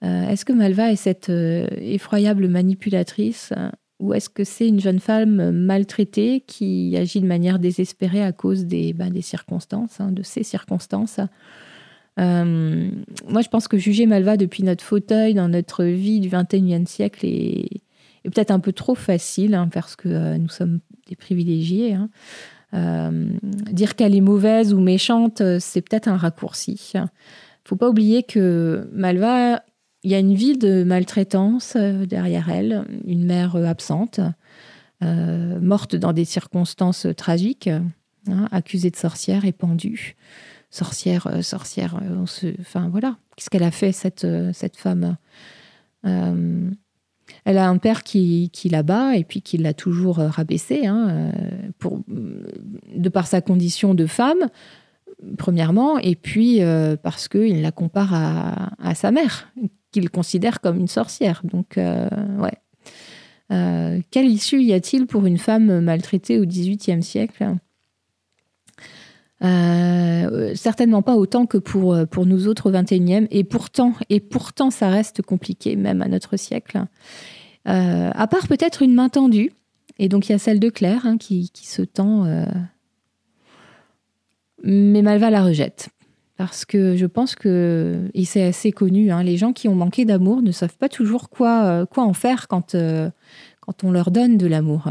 est-ce que Malva est cette effroyable manipulatrice ou est-ce que c'est une jeune femme maltraitée qui agit de manière désespérée à cause des, des circonstances, hein, de ces circonstances? Euh, moi, je pense que juger Malva depuis notre fauteuil dans notre vie du 21e siècle est, peut-être un peu trop facile, hein, parce que euh, nous sommes des privilégiés. Hein. Euh, dire qu'elle est mauvaise ou méchante, c'est peut-être un raccourci. faut pas oublier que Malva, il y a une vie de maltraitance derrière elle, une mère absente, morte dans des circonstances tragiques, hein, accusée de sorcière et pendue sorcière, euh, sorcière. Euh, enfin voilà, qu'est-ce qu'elle a fait cette euh, femme Elle a un père qui, qui la bat et puis qui l'a toujours rabaissée, hein, de par sa condition de femme, premièrement, et puis parce qu'il la compare à, à sa mère, qu'il considère comme une sorcière. Donc, ouais. quelle issue y a-t-il pour une femme maltraitée au XVIIIe siècle? Euh, certainement pas autant que pour, euh, pour nous autres au 21e. Et pourtant, et pourtant, ça reste compliqué, même à notre siècle. Euh, à part peut-être une main tendue. Et donc, il y a celle de Claire hein, qui, qui, se tend. Mais Malva la rejette. Parce que je pense que, et c'est assez connu, hein, les gens qui ont manqué d'amour ne savent pas toujours quoi, quoi en faire quand, quand on leur donne de l'amour.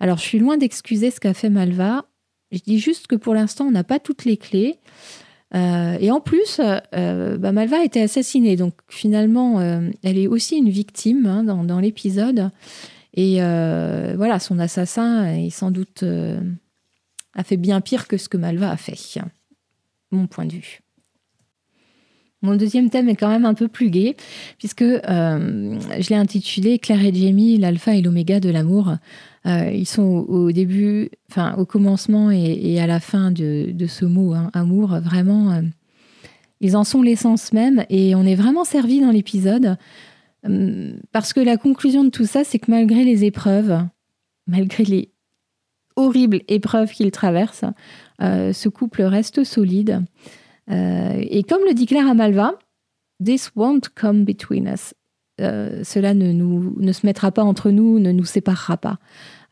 Alors, je suis loin d'excuser ce qu'a fait Malva. Je dis juste que pour l'instant, on n'a pas toutes les clés. Euh, et en plus, euh, bah, Malva a été assassinée. Donc finalement, euh, elle est aussi une victime hein, dans, l'épisode. Et voilà, son assassin est sans doute a fait bien pire que ce que Malva a fait. Mon point de vue. Mon deuxième thème est quand même un peu plus gai, puisque je l'ai intitulé Claire et Jamie, l'alpha et l'oméga de l'amour. Euh, ils sont au, début, enfin au commencement et, à la fin de, ce mot, hein, amour, vraiment, euh, ils en sont l'essence même et on est vraiment servi dans l'épisode euh, parce que la conclusion de tout ça, c'est que malgré les épreuves, malgré les horribles épreuves qu'ils traversent, ce couple reste solide. et comme le dit Claire Amalva, This won't come between us. Cela ne, nous, ne se mettra pas entre nous, ne nous séparera pas.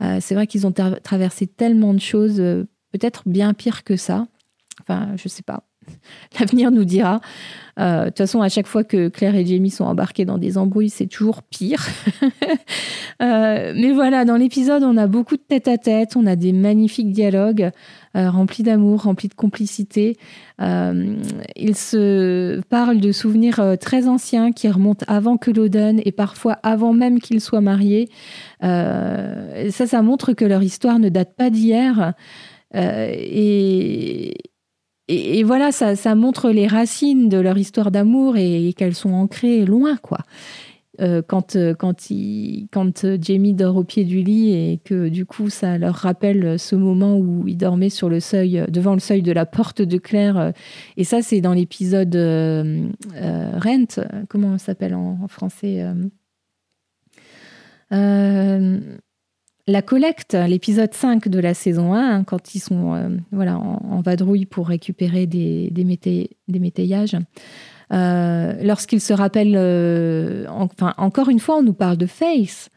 Euh, c'est vrai qu'ils ont traversé tellement de choses, euh, peut-être bien pire que ça. Enfin, je sais pas. L'avenir nous dira. Euh, de toute façon, à chaque fois que Claire et Jamie sont embarqués dans des embrouilles, c'est toujours pire. mais voilà, dans l'épisode, on a beaucoup de tête à tête, on a des magnifiques dialogues remplis d'amour, remplis de complicité. ils se parlent de souvenirs très anciens qui remontent avant que Loden et parfois avant même qu'ils soient mariés. Euh, ça, ça montre que leur histoire ne date pas d'hier. Euh, et, et, voilà, ça, ça, montre les racines de leur histoire d'amour et, qu'elles sont ancrées loin, quoi. Euh, quand, euh, quand, il, quand Jamie dort au pied du lit et que du coup ça leur rappelle ce moment où il dormait sur le seuil, devant le seuil de la porte de Claire. Et ça, c'est dans l'épisode Rent, comment ça s'appelle en, français la collecte, l'épisode 5 de la saison 1, hein, quand ils sont euh, voilà, en, vadrouille pour récupérer des, des, des métayages, euh, lorsqu'ils se rappellent, euh, enfin, encore une fois, on nous parle de Face.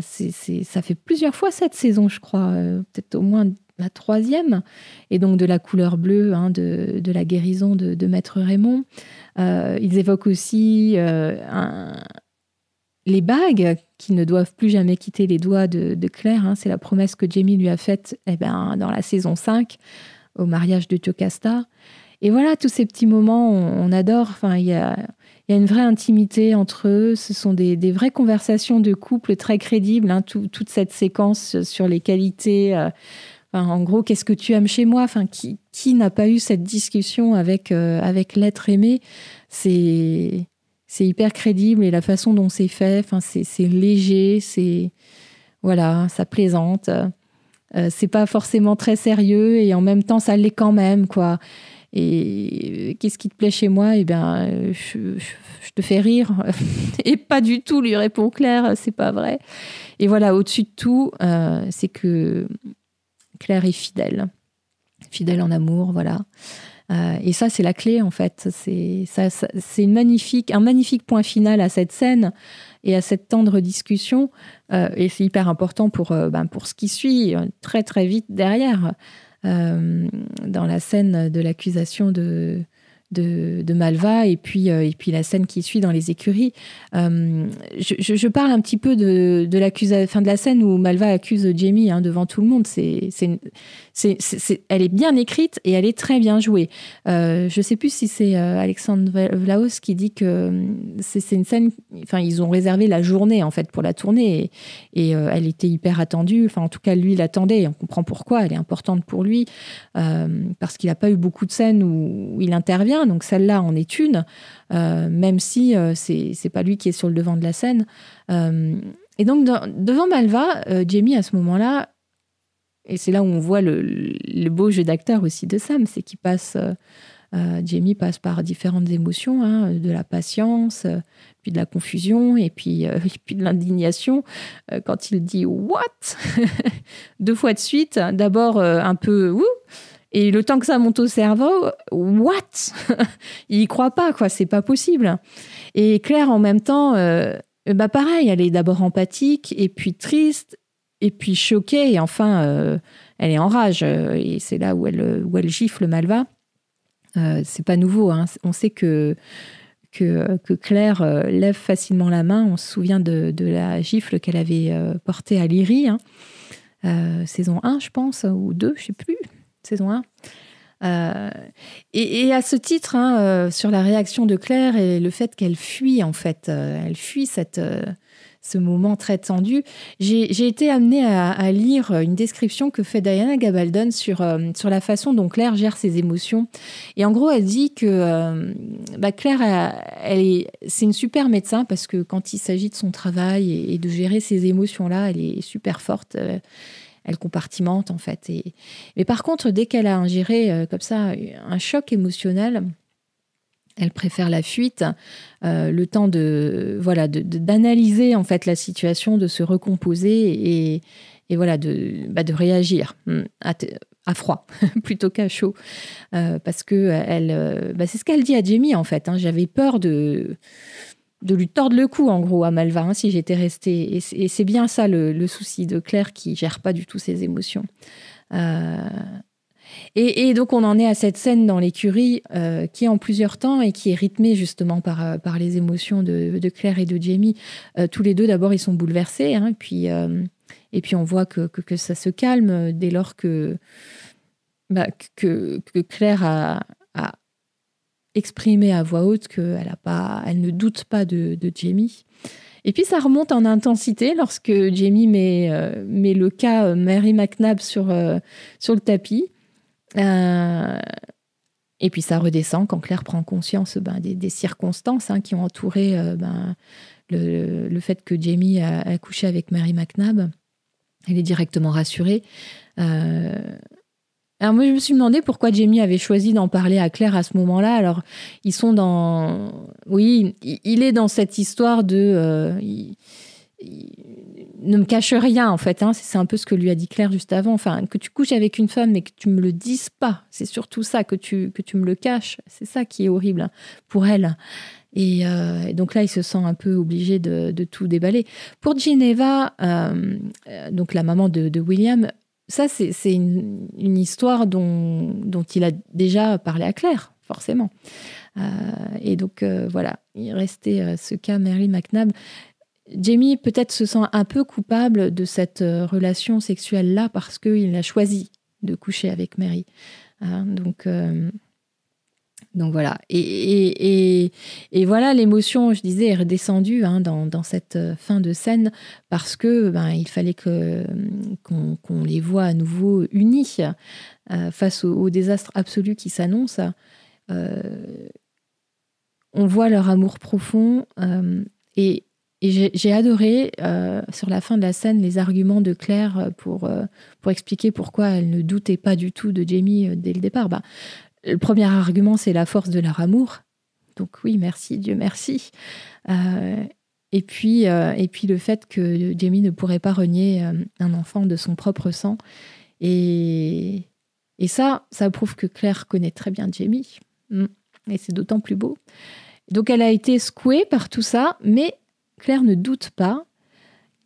c'est, ça fait plusieurs fois cette saison, je crois, peut-être au moins la troisième, et donc de la couleur bleue, hein, de, la guérison de, Maître Raymond. ils évoquent aussi les bagues qui ne doivent plus jamais quitter les doigts de, Claire, hein, c'est la promesse que Jamie lui a faite eh ben, dans la saison 5, au mariage de Jocasta. Et voilà, tous ces petits moments, on, adore. Enfin, il y a, une vraie intimité entre eux. Ce sont des, vraies conversations de couple très crédibles. Hein, toute cette séquence sur les qualités. Euh, en gros, qu'est-ce que tu aimes chez moi? Enfin, qui, n'a pas eu cette discussion avec, euh, l'être aimé? C'est c'est hyper crédible et la façon dont c'est fait, enfin, c'est léger, c'est voilà, ça plaisante. Euh, c'est pas forcément très sérieux et en même temps ça l'est quand même quoi. Et qu'est-ce qui te plaît chez moi? Eh bien, je, te fais rire. et pas du tout, lui répond Claire, c'est pas vrai. Et voilà, au-dessus de tout, euh, c'est que Claire est fidèle. Fidèle en amour, voilà. Euh, et ça, c'est la clé, en fait. C'est magnifique, un magnifique point final à cette scène et à cette tendre discussion. Euh, et c'est hyper important pour, ben, pour ce qui suit très, très vite derrière, dans la scène de l'accusation de, de, Malva et puis, euh, et puis la scène qui suit dans les écuries. Euh, je, parle un petit peu de, de l'accusation, de la scène où Malva accuse Jamie hein, devant tout le monde. C'est, c'est, elle est bien écrite et elle est très bien jouée. Euh, je ne sais plus si c'est Alexandre Vlaos qui dit que c'est, une scène. Enfin, ils ont réservé la journée en fait pour la tournée et, et elle était hyper attendue. Enfin, en tout cas, lui l'attendait. On comprend pourquoi. Elle est importante pour lui parce qu'il n'a pas eu beaucoup de scènes où il intervient donc celle-là en est une, euh, même si euh, c'est pas lui qui est sur le devant de la scène. Euh, et donc devant Malva, Jamie à ce moment-là, et c'est là où on voit le, beau jeu d'acteur aussi de Sam, c'est qu'il passe, Jamie passe par différentes émotions, hein, de la patience, puis de la confusion, et puis de l'indignation quand il dit what? Deux fois de suite. D'abord un peu ouh, et le temps que ça monte au cerveau, what? Il y croit pas, quoi. C'est pas possible. Et Claire, en même temps, euh, bah pareil, elle est d'abord empathique, et puis triste, et puis choquée, et enfin, euh, elle est en rage. Et c'est là où elle, où elle gifle Malva. Euh, c'est pas nouveau. Hein. On sait que que, que, Claire lève facilement la main. On se souvient de, de la gifle qu'elle avait portée à Lyrie, hein. saison 1, je pense, ou 2, je sais plus saison 1. Euh, et, à ce titre, hein, euh, sur la réaction de Claire et le fait qu'elle fuit, en fait, euh, elle fuit cette, ce moment très tendu, j'ai été amenée à, lire une description que fait Diana Gabaldon sur, sur la façon dont Claire gère ses émotions. Et en gros, elle dit que bah, Claire, elle, est, c'est une super médecin parce que quand il s'agit de son travail et, de gérer ces émotions-là, elle est super forte elle compartimente en fait. Et... Mais par contre, dès qu'elle a ingéré euh, comme ça un choc émotionnel, elle préfère la fuite, euh, le temps de voilà d'analyser en fait la situation, de se recomposer et, et voilà de, bah, de réagir hmm, à, froid plutôt qu'à chaud euh, parce que elle bah, c'est ce qu'elle dit à Jamie en fait. Hein. J'avais peur de de lui tordre le cou, en gros, à Malva, hein, si j'étais restée. Et c'est bien ça le, souci de Claire qui gère pas du tout ses émotions. Euh, et, donc, on en est à cette scène dans l'écurie euh, qui est en plusieurs temps et qui est rythmée justement par, euh, les émotions de, Claire et de Jamie. tous les deux, d'abord, ils sont bouleversés. Hein, puis, et puis, on voit que, que, ça se calme dès lors que, bah, que, que Claire a, exprimer à voix haute qu'elle a pas, elle ne doute pas de, Jamie. Et puis ça remonte en intensité lorsque Jamie met, euh, met le cas euh, Mary McNabb sur, euh, sur le tapis. et puis ça redescend quand Claire prend conscience ben, des, circonstances hein, qui ont entouré ben, le, fait que Jamie a, couché avec Mary McNabb. Elle est directement rassurée. Alors moi, je me suis demandé pourquoi Jamie avait choisi d'en parler à Claire à ce moment-là. Alors, ils sont dans... Oui, il est dans cette histoire de... Euh, ne me cache rien, en fait. Hein. C'est un peu ce que lui a dit Claire juste avant. Enfin, que tu couches avec une femme, mais que tu me le dises pas. C'est surtout ça, que tu, que tu me le caches. C'est ça qui est horrible hein, pour elle. Euh, et, donc là, il se sent un peu obligé de, tout déballer. Pour Geneva, euh, donc la maman de William, ça, c'est une, histoire dont, il a déjà parlé à Claire, forcément. Euh, et donc, euh, voilà, il restait euh, ce cas Mary McNabb. Jamie peut-être se sent un peu coupable de cette relation sexuelle-là parce qu'il a choisi de coucher avec Mary. Donc, donc voilà. Et, voilà, l'émotion, je disais, est redescendue hein, dans, cette euh, fin de scène parce que ben, il fallait que, qu'on, les voit à nouveau unis euh, face au, désastre absolu qui s'annonce. Euh, on voit leur amour profond et, j'ai, adoré sur la fin de la scène les arguments de Claire pour, pour expliquer pourquoi elle ne doutait pas du tout de Jamie dès le départ. Bah, le premier argument, c'est la force de leur amour. Donc oui, merci, Dieu merci. Euh, et, puis, euh, et puis le fait que Jamie ne pourrait pas renier euh, un enfant de son propre sang. Et, et ça, ça prouve que Claire connaît très bien Jamie. Mm. Et c'est d'autant plus beau. Donc elle a été secouée par tout ça, mais Claire ne doute pas.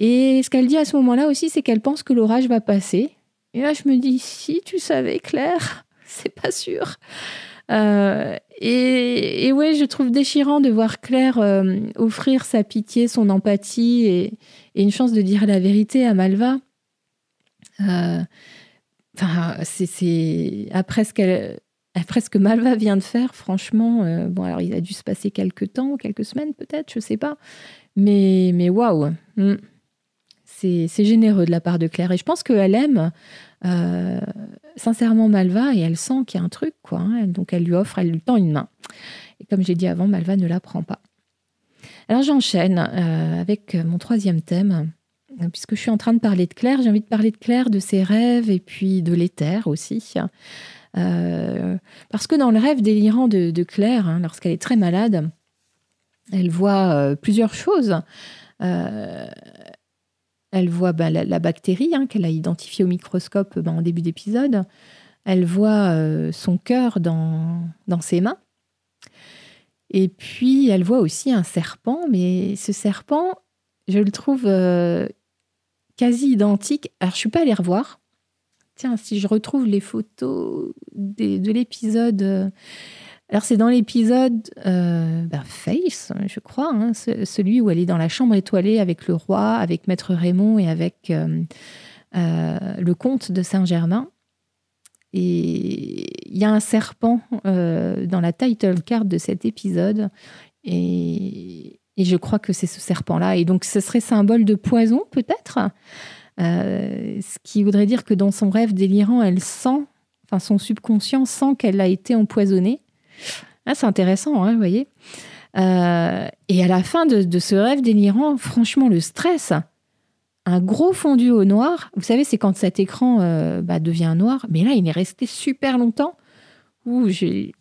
Et ce qu'elle dit à ce moment-là aussi, c'est qu'elle pense que l'orage va passer. Et là, je me dis, si tu savais, Claire, c'est pas sûr. Euh, et, ouais, je trouve déchirant de voir Claire euh, offrir sa pitié, son empathie et, une chance de dire la vérité à Malva. Euh, enfin, c'est après ce qu'elle après ce que Malva vient de faire, franchement, bon, alors il a dû se passer quelques temps, quelques semaines peut-être, je sais pas. Mais, mais waouh, hmm. c'est généreux de la part de Claire. Et je pense qu'elle aime euh, sincèrement Malva et elle sent qu'il y a un truc, quoi. Hein. donc elle lui offre, elle lui tend une main. Et comme j'ai dit avant, Malva ne la prend pas. Alors j'enchaîne euh, avec mon troisième thème. Puisque je suis en train de parler de Claire, j'ai envie de parler de Claire, de ses rêves et puis de l'éther aussi. Euh, parce que dans le rêve délirant de, Claire, hein, lorsqu'elle est très malade, elle voit plusieurs choses. Elle voit bah, la, bactérie hein, qu'elle a identifiée au microscope bah, en début d'épisode. Elle voit euh, son cœur dans, dans ses mains. Et puis, elle voit aussi un serpent, mais ce serpent, je le trouve euh, quasi identique. Alors, je ne suis pas allée revoir. Tiens, si je retrouve les photos de l'épisode euh, alors c'est dans l'épisode euh, ben, Face, je crois, hein, celui où elle est dans la chambre étoilée avec le roi, avec Maître Raymond et avec euh, euh, le comte de Saint-Germain. Et il y a un serpent dans la title card de cet épisode. Et, je crois que c'est ce serpent-là. Et donc ce serait symbole de poison peut-être ce qui voudrait dire que dans son rêve délirant, elle sent, enfin son subconscient sent qu'elle a été empoisonnée ah, c'est intéressant, hein, vous voyez. Euh, et à la fin de, ce rêve délirant, franchement, le stress, un gros fondu au noir. Vous savez, c'est quand cet écran euh, bah, devient noir. Mais là, il est resté super longtemps. Ouh, j'ai.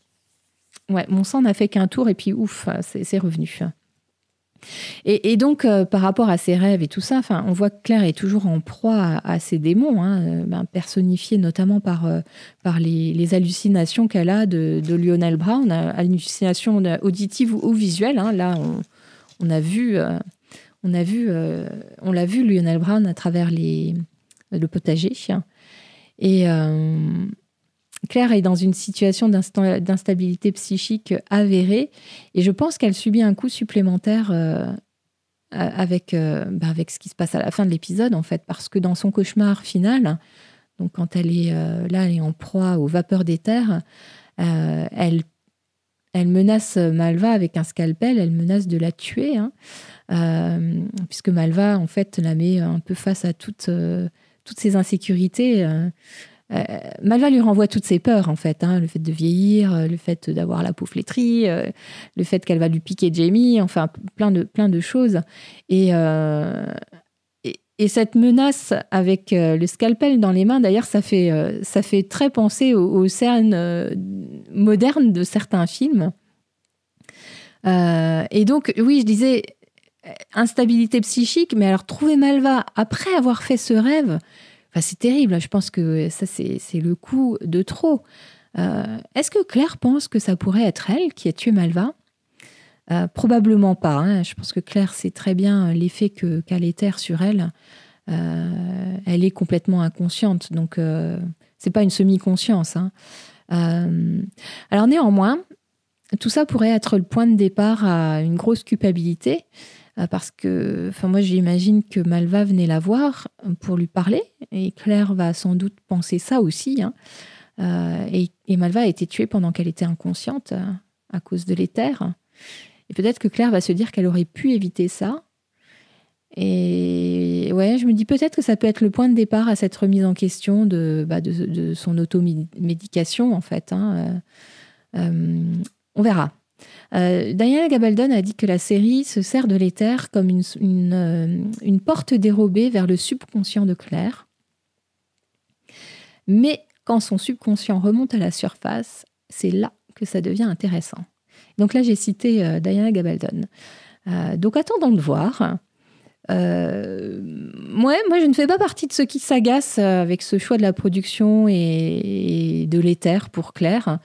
Ouais, mon sang n'a fait qu'un tour et puis ouf, c'est revenu. Et, donc, euh, par rapport à ses rêves et tout ça, on voit que Claire est toujours en proie à, ses démons, hein, euh, ben, personnifiés notamment par, euh, par les, hallucinations qu'elle a de, Lionel Brown, hallucinations auditives ou, visuelles. Hein. Là, on, a vu, on a vu, on l'a vu Lionel Brown à travers les, le potager. Et Claire est dans une situation d'instabilité psychique avérée et je pense qu'elle subit un coup supplémentaire euh, avec, euh, bah, avec ce qui se passe à la fin de l'épisode, en fait, parce que dans son cauchemar final, donc quand elle est euh, là, elle est en proie aux vapeurs d'éther, elle, elle menace Malva avec un scalpel, elle menace de la tuer, hein, puisque Malva, en fait, la met un peu face à toutes, ces insécurités Malva lui renvoie toutes ses peurs, en fait. Hein, le fait de vieillir, euh, le fait d'avoir la peau flétrie, euh, le fait qu'elle va lui piquer Jamie, enfin, plein de, plein de choses. Et, et, cette menace avec le scalpel dans les mains, d'ailleurs, ça, fait ça fait très penser aux, scènes modernes de certains films. et donc, oui, je disais instabilité psychique, mais alors trouver Malva après avoir fait ce rêve, c'est terrible. Je pense que ça, c'est le coup de trop. Euh, est-ce que Claire pense que ça pourrait être elle qui a tué Malva? Euh, Probablement pas. Hein. Je pense que Claire sait très bien l'effet que qu'a l'éther sur elle. Euh, elle est complètement inconsciente, donc c'est pas une semi-conscience. Hein. alors néanmoins, tout ça pourrait être le point de départ à une grosse culpabilité. Euh, parce que, enfin, moi, j'imagine que Malva venait la voir pour lui parler, et Claire va sans doute penser ça aussi. Hein. Euh, et, Malva a été tuée pendant qu'elle était inconsciente euh, à cause de l'éther. Et peut-être que Claire va se dire qu'elle aurait pu éviter ça. Et ouais, je me dis peut-être que ça peut être le point de départ à cette remise en question de, bah, son automédication, en fait. Hein. on verra. Euh, Diana Gabaldon a dit que la série se sert de l'éther comme une, euh, porte dérobée vers le subconscient de Claire. Mais quand son subconscient remonte à la surface, c'est là que ça devient intéressant. Donc là, j'ai cité euh, Diana Gabaldon. donc attendons de voir. Moi, moi, je ne fais pas partie de ceux qui s'agacent avec ce choix de la production et de l'éther pour Claire.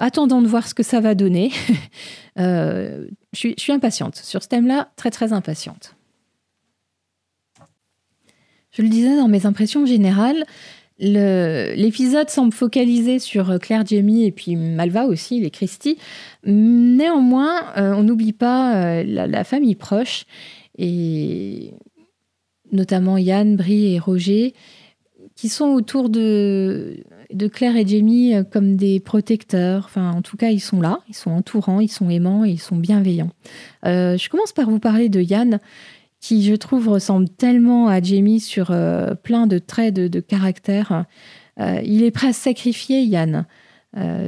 Attendant de voir ce que ça va donner, euh, je, suis, impatiente. Sur ce thème-là, très très impatiente. Je le disais dans mes impressions générales, l'épisode semble focaliser sur Claire Jamie et puis Malva aussi, les Christie. Néanmoins, euh, on n'oublie pas euh, la, famille proche, et notamment Yann, Brie et Roger, qui sont autour de, Claire et Jamie euh, comme des protecteurs. Enfin, en tout cas, ils sont là, ils sont entourants, ils sont aimants et ils sont bienveillants. Euh, je commence par vous parler de Yann, qui, je trouve, ressemble tellement à Jamie sur euh, plein de traits de, caractère. il est prêt à sacrifier Yann.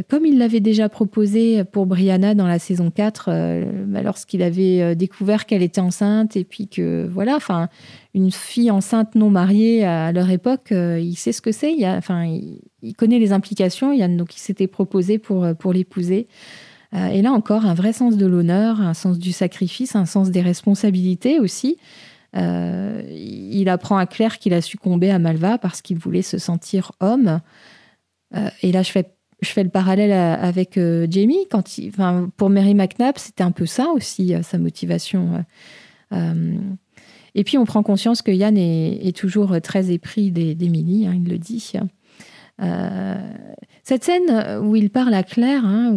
Comme il l'avait déjà proposé pour Brianna dans la saison 4, bah, lorsqu'il avait découvert qu'elle était enceinte et puis que voilà, enfin, une fille enceinte non mariée à leur époque, euh, il sait ce que c'est. Il, enfin, il, connaît les implications. Il, donc, il s'était proposé pour, euh, pour l'épouser. Euh, et là encore, un vrai sens de l'honneur, un sens du sacrifice, un sens des responsabilités aussi. il apprend à Claire qu'il a succombé à Malva parce qu'il voulait se sentir homme. et là, je fais, je fais le parallèle avec Jamie. Quand pour Mary McNabb, c'était un peu ça aussi, sa motivation. Et puis on prend conscience que Yann est, toujours très épris d'Émilie, hein, il le dit. Euh, cette scène où il parle à Claire, hein,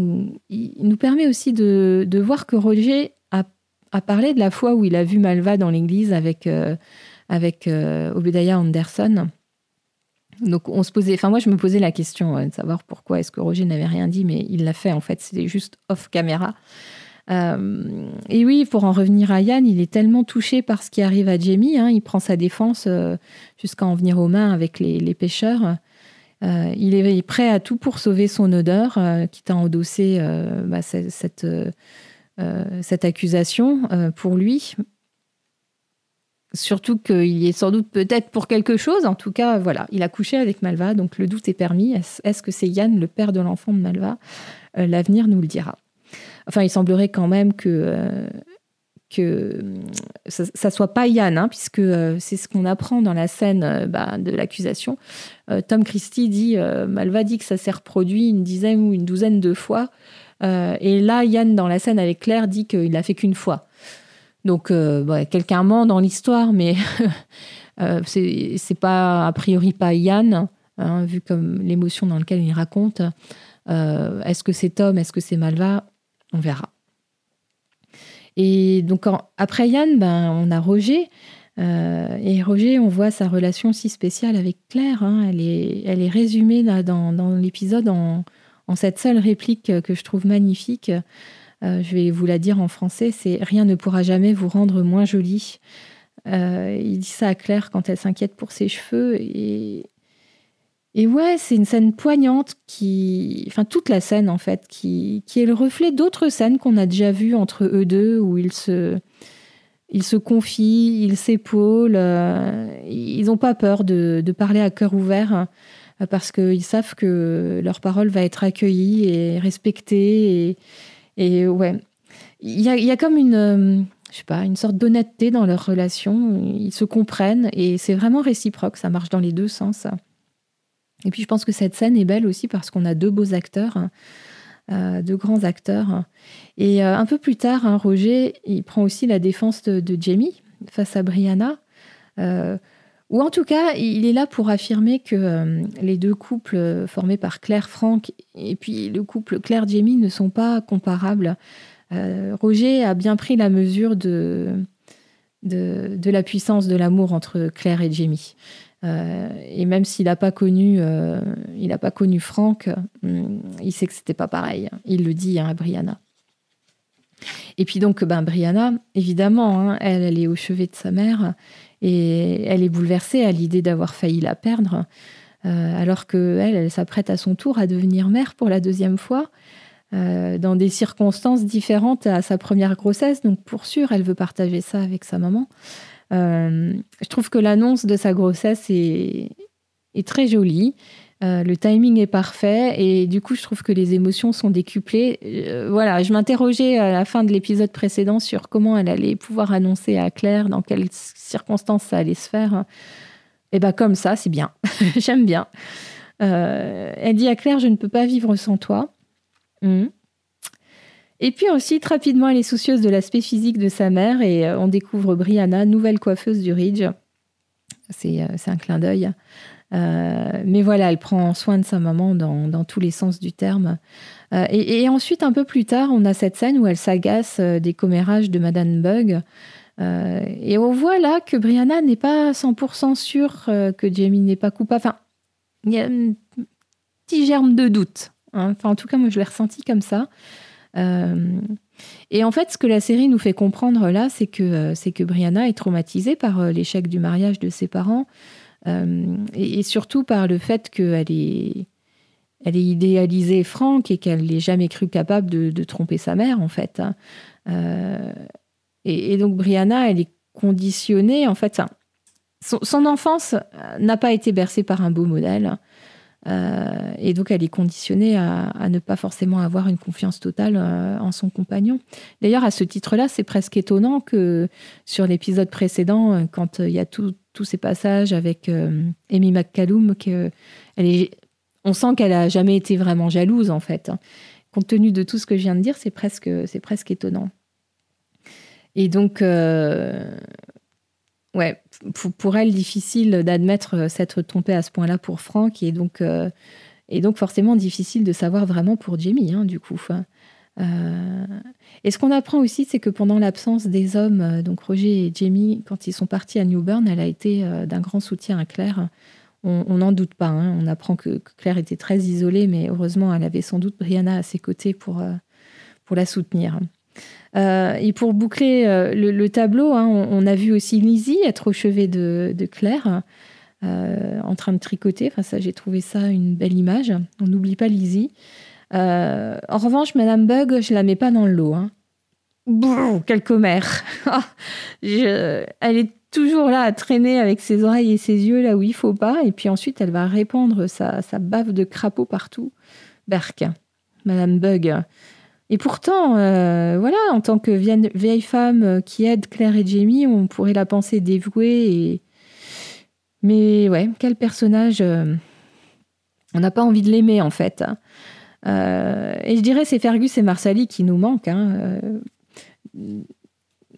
il nous permet aussi de, voir que Roger a, parlé de la fois où il a vu Malva dans l'église avec, euh, euh, Anderson. Donc on se posait, enfin moi je me posais la question de savoir pourquoi est-ce que Roger n'avait rien dit, mais il l'a fait en fait, c'était juste off caméra. Euh, et oui, pour en revenir à Yann, il est tellement touché par ce qui arrive à Jamie. Hein, il prend sa défense euh, jusqu'à en venir aux mains avec les, pêcheurs. Euh, il est prêt à tout pour sauver son odeur, quitte à endosser bah, cette, cette, accusation pour lui. Surtout qu'il y est sans doute peut-être pour quelque chose. En tout cas, voilà, il a couché avec Malva, donc le doute est permis. Est-ce que c'est Yann, le père de l'enfant de Malva? L'avenir nous le dira. Enfin, il semblerait quand même que, euh, que ça, ne soit pas Yann, hein, puisque euh, c'est ce qu'on apprend dans la scène euh, bah, de l'accusation. Tom Christie dit, Malva dit que ça s'est reproduit une dizaine ou une douzaine de fois. et là, Yann, dans la scène avec Claire, dit qu'il l'a fait qu'une fois. Donc, quelqu'un ment dans l'histoire, mais c'est pas a priori pas Yann, hein, vu comme l'émotion dans laquelle il raconte. est-ce que c'est Tom, est-ce que c'est Malva on verra. Et donc après Yann, ben, on a Roger. Euh, et Roger, on voit sa relation si spéciale avec Claire. Hein. Elle, est, elle est résumée dans, l'épisode en, cette seule réplique que je trouve magnifique. Euh, je vais vous la dire en français, c'est Rien ne pourra jamais vous rendre moins jolie. Euh, il dit ça à Claire quand elle s'inquiète pour ses cheveux. Et, et ouais, c'est une scène poignante qui. Enfin, toute la scène, en fait, qui, qui est le reflet d'autres scènes qu'on a déjà vues entre eux deux, où ils se, ils se confient, ils s'épaulent. Euh, ils n'ont pas peur de, de, parler à cœur ouvert parce qu'ils savent que leur parole va être accueillie et respectée. Et, et ouais, il y a, comme une. Euh, je sais pas, une sorte d'honnêteté dans leur relation. Ils se comprennent et c'est vraiment réciproque. Ça marche dans les deux sens. Et puis je pense que cette scène est belle aussi parce qu'on a deux beaux acteurs, hein, euh, deux grands acteurs. Et euh, un peu plus tard, hein, Roger, il prend aussi la défense de, Jamie face à Brianna. Euh, ou en tout cas, il est là pour affirmer que les deux couples formés par Claire Frank et puis le couple Claire Jamie ne sont pas comparables. Roger a bien pris la mesure de, la puissance de l'amour entre Claire et Jamie. Euh, et même s'il n'a pas connu, euh, Franck, hum, il sait que c'était pas pareil. Il le dit hein, à Brianna. Et puis donc, ben, Brianna, évidemment, hein, elle, elle est au chevet de sa mère et elle est bouleversée à l'idée d'avoir failli la perdre, euh, alors que elle, s'apprête à son tour à devenir mère pour la deuxième fois, dans des circonstances différentes à sa première grossesse. Donc pour sûr, elle veut partager ça avec sa maman. Euh, je trouve que l'annonce de sa grossesse est très jolie. Euh, le timing est parfait et du coup, je trouve que les émotions sont décuplées. Euh, voilà, je m'interrogeais à la fin de l'épisode précédent sur comment elle allait pouvoir annoncer à Claire, dans quelles circonstances ça allait se faire. Et bien, comme ça, c'est bien. J'aime bien. elle dit à Claire Je ne peux pas vivre sans toi. Hum. Et puis ensuite, rapidement, elle est soucieuse de l'aspect physique de sa mère et euh, on découvre Brianna, nouvelle coiffeuse du Ridge. C'est euh, un clin d'œil. Euh, mais voilà, elle prend soin de sa maman dans, tous les sens du terme. et, ensuite, un peu plus tard, on a cette scène où elle s'agace des commérages de Madame Bug. et on voit là que Brianna n'est pas 100% sûre que Jamie n'est pas coupable. Enfin, il y a un petit germe de doute. Hein. Enfin, en tout cas, moi, je l'ai ressenti comme ça. Euh, et en fait, ce que la série nous fait comprendre là, c'est que, euh, c'est que Brianna est traumatisée par euh, l'échec du mariage de ses parents et, surtout par le fait qu'elle est, elle est idéalisée Franck et qu'elle n'est jamais cru capable de, tromper sa mère, en fait. Hein. et, donc, Brianna, elle est conditionnée, en fait. Son, enfance n'a pas été bercée par un beau modèle. Euh, et donc, elle est conditionnée à, ne pas forcément avoir une confiance totale euh, en son compagnon. D'ailleurs, à ce titre-là, c'est presque étonnant que sur l'épisode précédent, euh, quand il y a tous ces passages avec Amy McCallum, que on sent qu'elle a jamais été vraiment jalouse, en fait. Compte tenu de tout ce que je viens de dire, c'est presque, étonnant. Et donc, ouais, pour, elle, difficile d'admettre euh, s'être trompée à ce point-là pour Franck, et donc, euh, et donc forcément difficile de savoir vraiment pour Jamie, hein, du coup. Euh, et ce qu'on apprend aussi, c'est que pendant l'absence des hommes, donc Roger et Jamie, quand ils sont partis à Newburn, elle a été d'un grand soutien à Claire. On n'en doute pas. Hein. On apprend que, Claire était très isolée, mais heureusement, elle avait sans doute Brianna à ses côtés pour, pour la soutenir. Euh, et pour boucler euh, le, tableau, hein, on, a vu aussi Lizzie être au chevet de, Claire, euh, en train de tricoter. Enfin, ça, j'ai trouvé ça une belle image. On n'oublie pas Lizzie. En revanche, Madame Bug, je la mets pas dans le lot. Hein. commère Elle est toujours là à traîner avec ses oreilles et ses yeux là où il faut pas. Et puis ensuite, elle va répandre sa, bave de crapaud partout. Berk, Madame Bug. Et pourtant, euh, voilà, en tant que vieille femme euh, qui aide Claire et Jamie, on pourrait la penser dévouée. Mais ouais, quel personnage. Euh, on n'a pas envie de l'aimer, en fait. Et je dirais, c'est Fergus et Marsali qui nous manquent. Hein.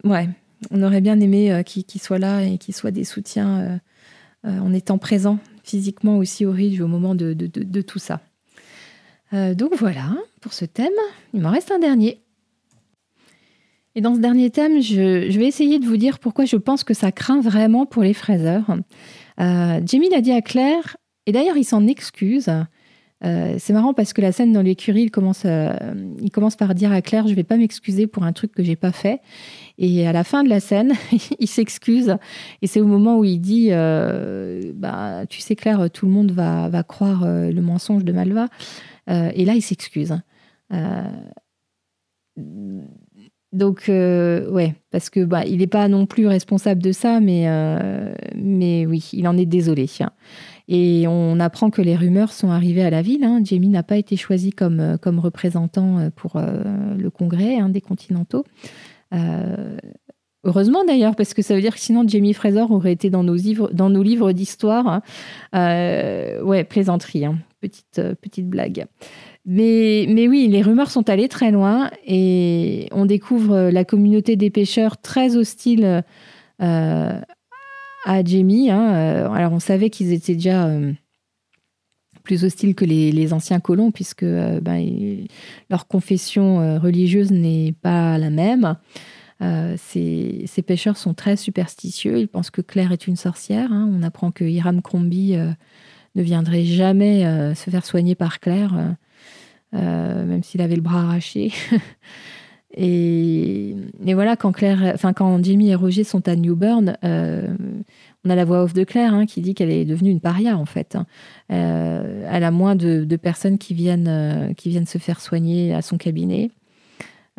ouais, on aurait bien aimé qu'ils soient là et qu'ils soient des soutiens en étant présents physiquement aussi au Ridge au moment de, tout ça. donc voilà, pour ce thème. Il m'en reste un dernier. Et dans ce dernier thème, je, vais essayer de vous dire pourquoi je pense que ça craint vraiment pour les fraiseurs. Euh, Jamie l'a dit à Claire, et d'ailleurs il s'en excuse. C'est marrant parce que la scène dans l'écurie, il commence, il commence par dire à Claire, je vais pas m'excuser pour un truc que j'ai pas fait. Et à la fin de la scène, il s'excuse. Et c'est au moment où il dit, bah, tu sais Claire, tout le monde va, va croire le mensonge de Malva. et là, il s'excuse. Donc, euh, ouais, parce que bah, il n'est pas non plus responsable de ça, mais, euh, mais oui, il en est désolé. Et on apprend que les rumeurs sont arrivées à la ville. Hein. Jamie n'a pas été choisi comme, euh, comme représentant pour le congrès hein, des Continentaux. heureusement d'ailleurs, parce que ça veut dire que sinon Jamie Fraser aurait été dans nos livres, dans nos livres d'histoire. Hein. ouais, plaisanterie, petite, petite blague. Mais, mais oui, les rumeurs sont allées très loin et on découvre la communauté des pêcheurs très hostile euh, à Jamie. Hein. Euh, alors on savait qu'ils étaient déjà euh, plus hostiles que les, anciens colons puisque ben, leur confession religieuse n'est pas la même. ces, pêcheurs sont très superstitieux. Ils pensent que Claire est une sorcière. Hein. On apprend que Hiram Crombie ne viendrait jamais se faire soigner par Claire. Euh, même s'il avait le bras arraché. et, voilà, quand Claire, enfin quand Jimmy et Roger sont à Newburn, euh, on a la voix off de Claire hein, qui dit qu'elle est devenue une paria en fait. Hein. Euh, elle a moins de, personnes qui viennent, qui viennent se faire soigner à son cabinet.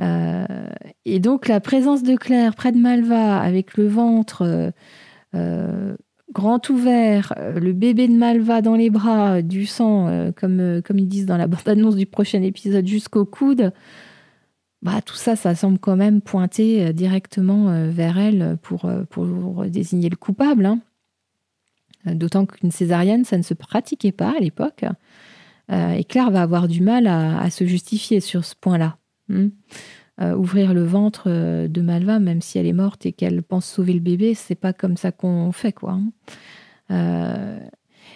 et donc la présence de Claire près de Malva avec le ventre grand ouvert, euh, le bébé de Malva dans les bras, du sang, euh, comme, euh, comme ils disent dans la bande-annonce du prochain épisode, jusqu'au coude, bah, tout ça, ça semble quand même pointer directement vers elle pour, pour désigner le coupable. Hein. D'autant qu'une césarienne, ça ne se pratiquait pas à l'époque. et Claire va avoir du mal à, se justifier sur ce point-là. Euh, ouvrir le ventre euh, de Malva, même si elle est morte et qu'elle pense sauver le bébé, c'est pas comme ça qu'on fait, quoi. Hein. Euh,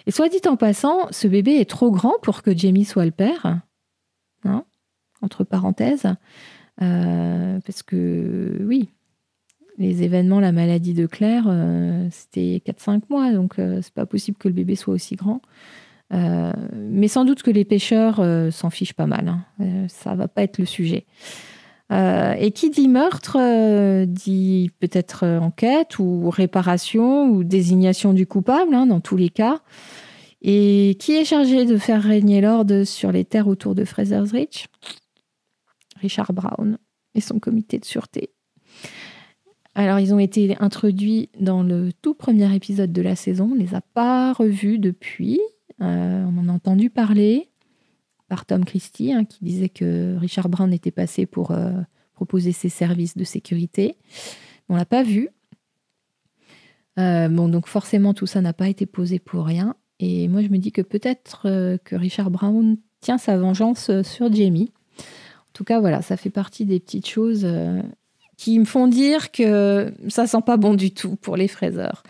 et soit dit en passant, ce bébé est trop grand pour que Jamie soit le père, hein, entre parenthèses, parce que oui, les événements, la maladie de Claire, c'était 4-5 mois, donc c'est pas possible que le bébé soit aussi grand. mais sans doute que les pêcheurs s'en fichent pas mal. Hein. ça va pas être le sujet. Euh, et qui dit meurtre euh, dit peut-être euh, enquête ou réparation ou désignation du coupable, hein, dans tous les cas. Et qui est chargé de faire régner l'ordre sur les terres autour de Fraser's Ridge? Richard Brown et son comité de sûreté. Alors, ils ont été introduits dans le tout premier épisode de la saison. On ne les a pas revus depuis. on en a entendu parler par Tom Christie, hein, qui disait que Richard Brown était passé pour euh, proposer ses services de sécurité. On l'a pas vu. Euh, bon, donc forcément, tout ça n'a pas été posé pour rien. Et moi, je me dis que peut-être euh, que Richard Brown tient sa vengeance sur Jamie. En tout cas, voilà, ça fait partie des petites choses qui me font dire que ça sent pas bon du tout pour les fraiseurs.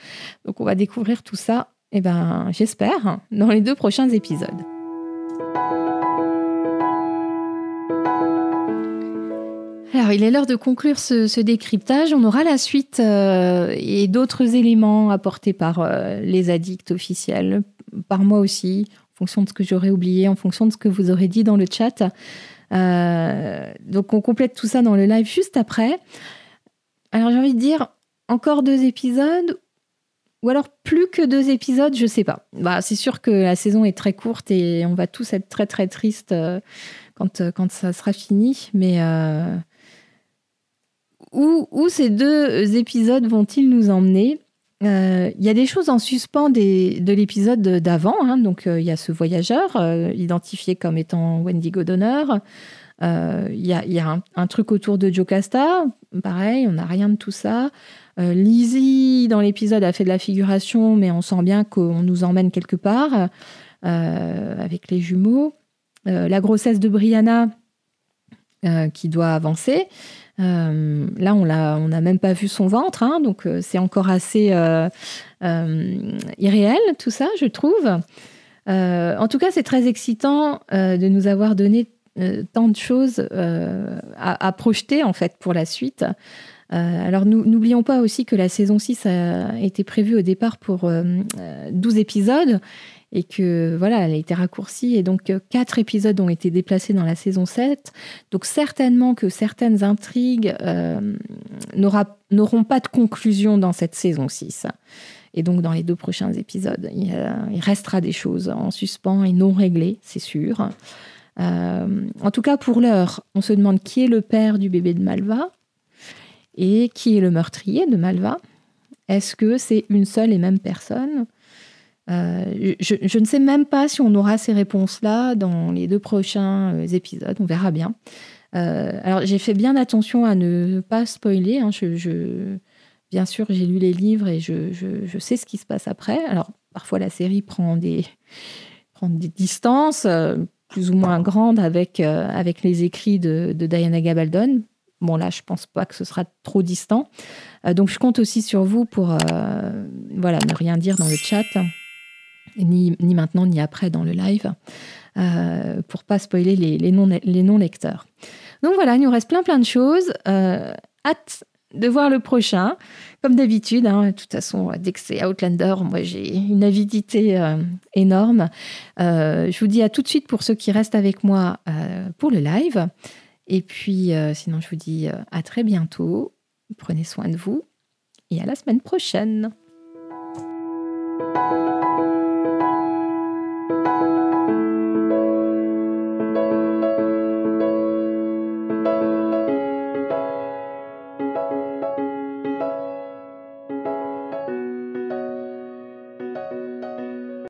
Donc, on va découvrir tout ça, eh ben, j'espère, dans les deux prochains épisodes. Alors, il est l'heure de conclure ce, décryptage. On aura la suite euh, et d'autres éléments apportés par euh, les addicts officiels, par moi aussi, en fonction de ce que j'aurais oublié, en fonction de ce que vous aurez dit dans le chat. Euh, donc, on complète tout ça dans le live juste après. Alors, j'ai envie de dire encore deux épisodes ou alors plus que deux épisodes, je sais pas. Bah, c'est sûr que la saison est très courte et on va tous être très très tristes quand, quand ça sera fini. Mais où, ces deux épisodes vont-ils nous emmener? Euh, il y a des choses en suspens de l'épisode d'avant. Hein. donc, euh, il y a ce voyageur euh, identifié comme étant Wendigo d'honneur. Il y a, un, truc autour de Jocasta. Pareil, on n'a rien de tout ça. Lizzie, dans l'épisode, a fait de la figuration, mais on sent bien qu'on nous emmène quelque part avec les jumeaux. la grossesse de Brianna qui doit avancer. Euh, là, on n'a on même pas vu son ventre, hein, donc euh, c'est encore assez euh, irréel tout ça, je trouve. en tout cas, c'est très excitant de nous avoir donné tant de choses à, projeter en fait pour la suite. alors n'oublions pas aussi que la saison 6 a été prévue au départ pour 12 épisodes et que voilà, elle a été raccourcie et donc quatre épisodes ont été déplacés dans la saison 7. Donc certainement que certaines intrigues n'auront pas de conclusion dans cette saison 6. Et donc, dans les deux prochains épisodes, il, restera des choses en suspens et non réglées, c'est sûr. Euh, en tout cas, pour l'heure, on se demande qui est le père du bébé de Malva et qui est le meurtrier de Malva. Est-ce que c'est une seule et même personne? Euh, je, ne sais même pas si on aura ces réponses-là dans les deux prochains euh, épisodes. On verra bien. alors, j'ai fait bien attention à ne pas spoiler. Hein. bien sûr, j'ai lu les livres et je, sais ce qui se passe après. Alors, parfois, la série prend des, distances euh, plus ou moins grandes avec, euh, les écrits de, Diana Gabaldon. Bon, là, je pense pas que ce sera trop distant. Euh, donc, je compte aussi sur vous pour ne rien dire dans le chat, ni, maintenant, ni après dans le live, pour pas spoiler les, non-lecteurs. donc, voilà, il nous reste plein, plein de choses. hâte de voir le prochain. Comme d'habitude, hein, de toute façon, dès que c'est Outlander, moi j'ai une avidité euh, énorme. Euh, je vous dis à tout de suite pour ceux qui restent avec moi euh, pour le live. Et puis, sinon, je vous dis à très bientôt. Prenez soin de vous et à la semaine prochaine.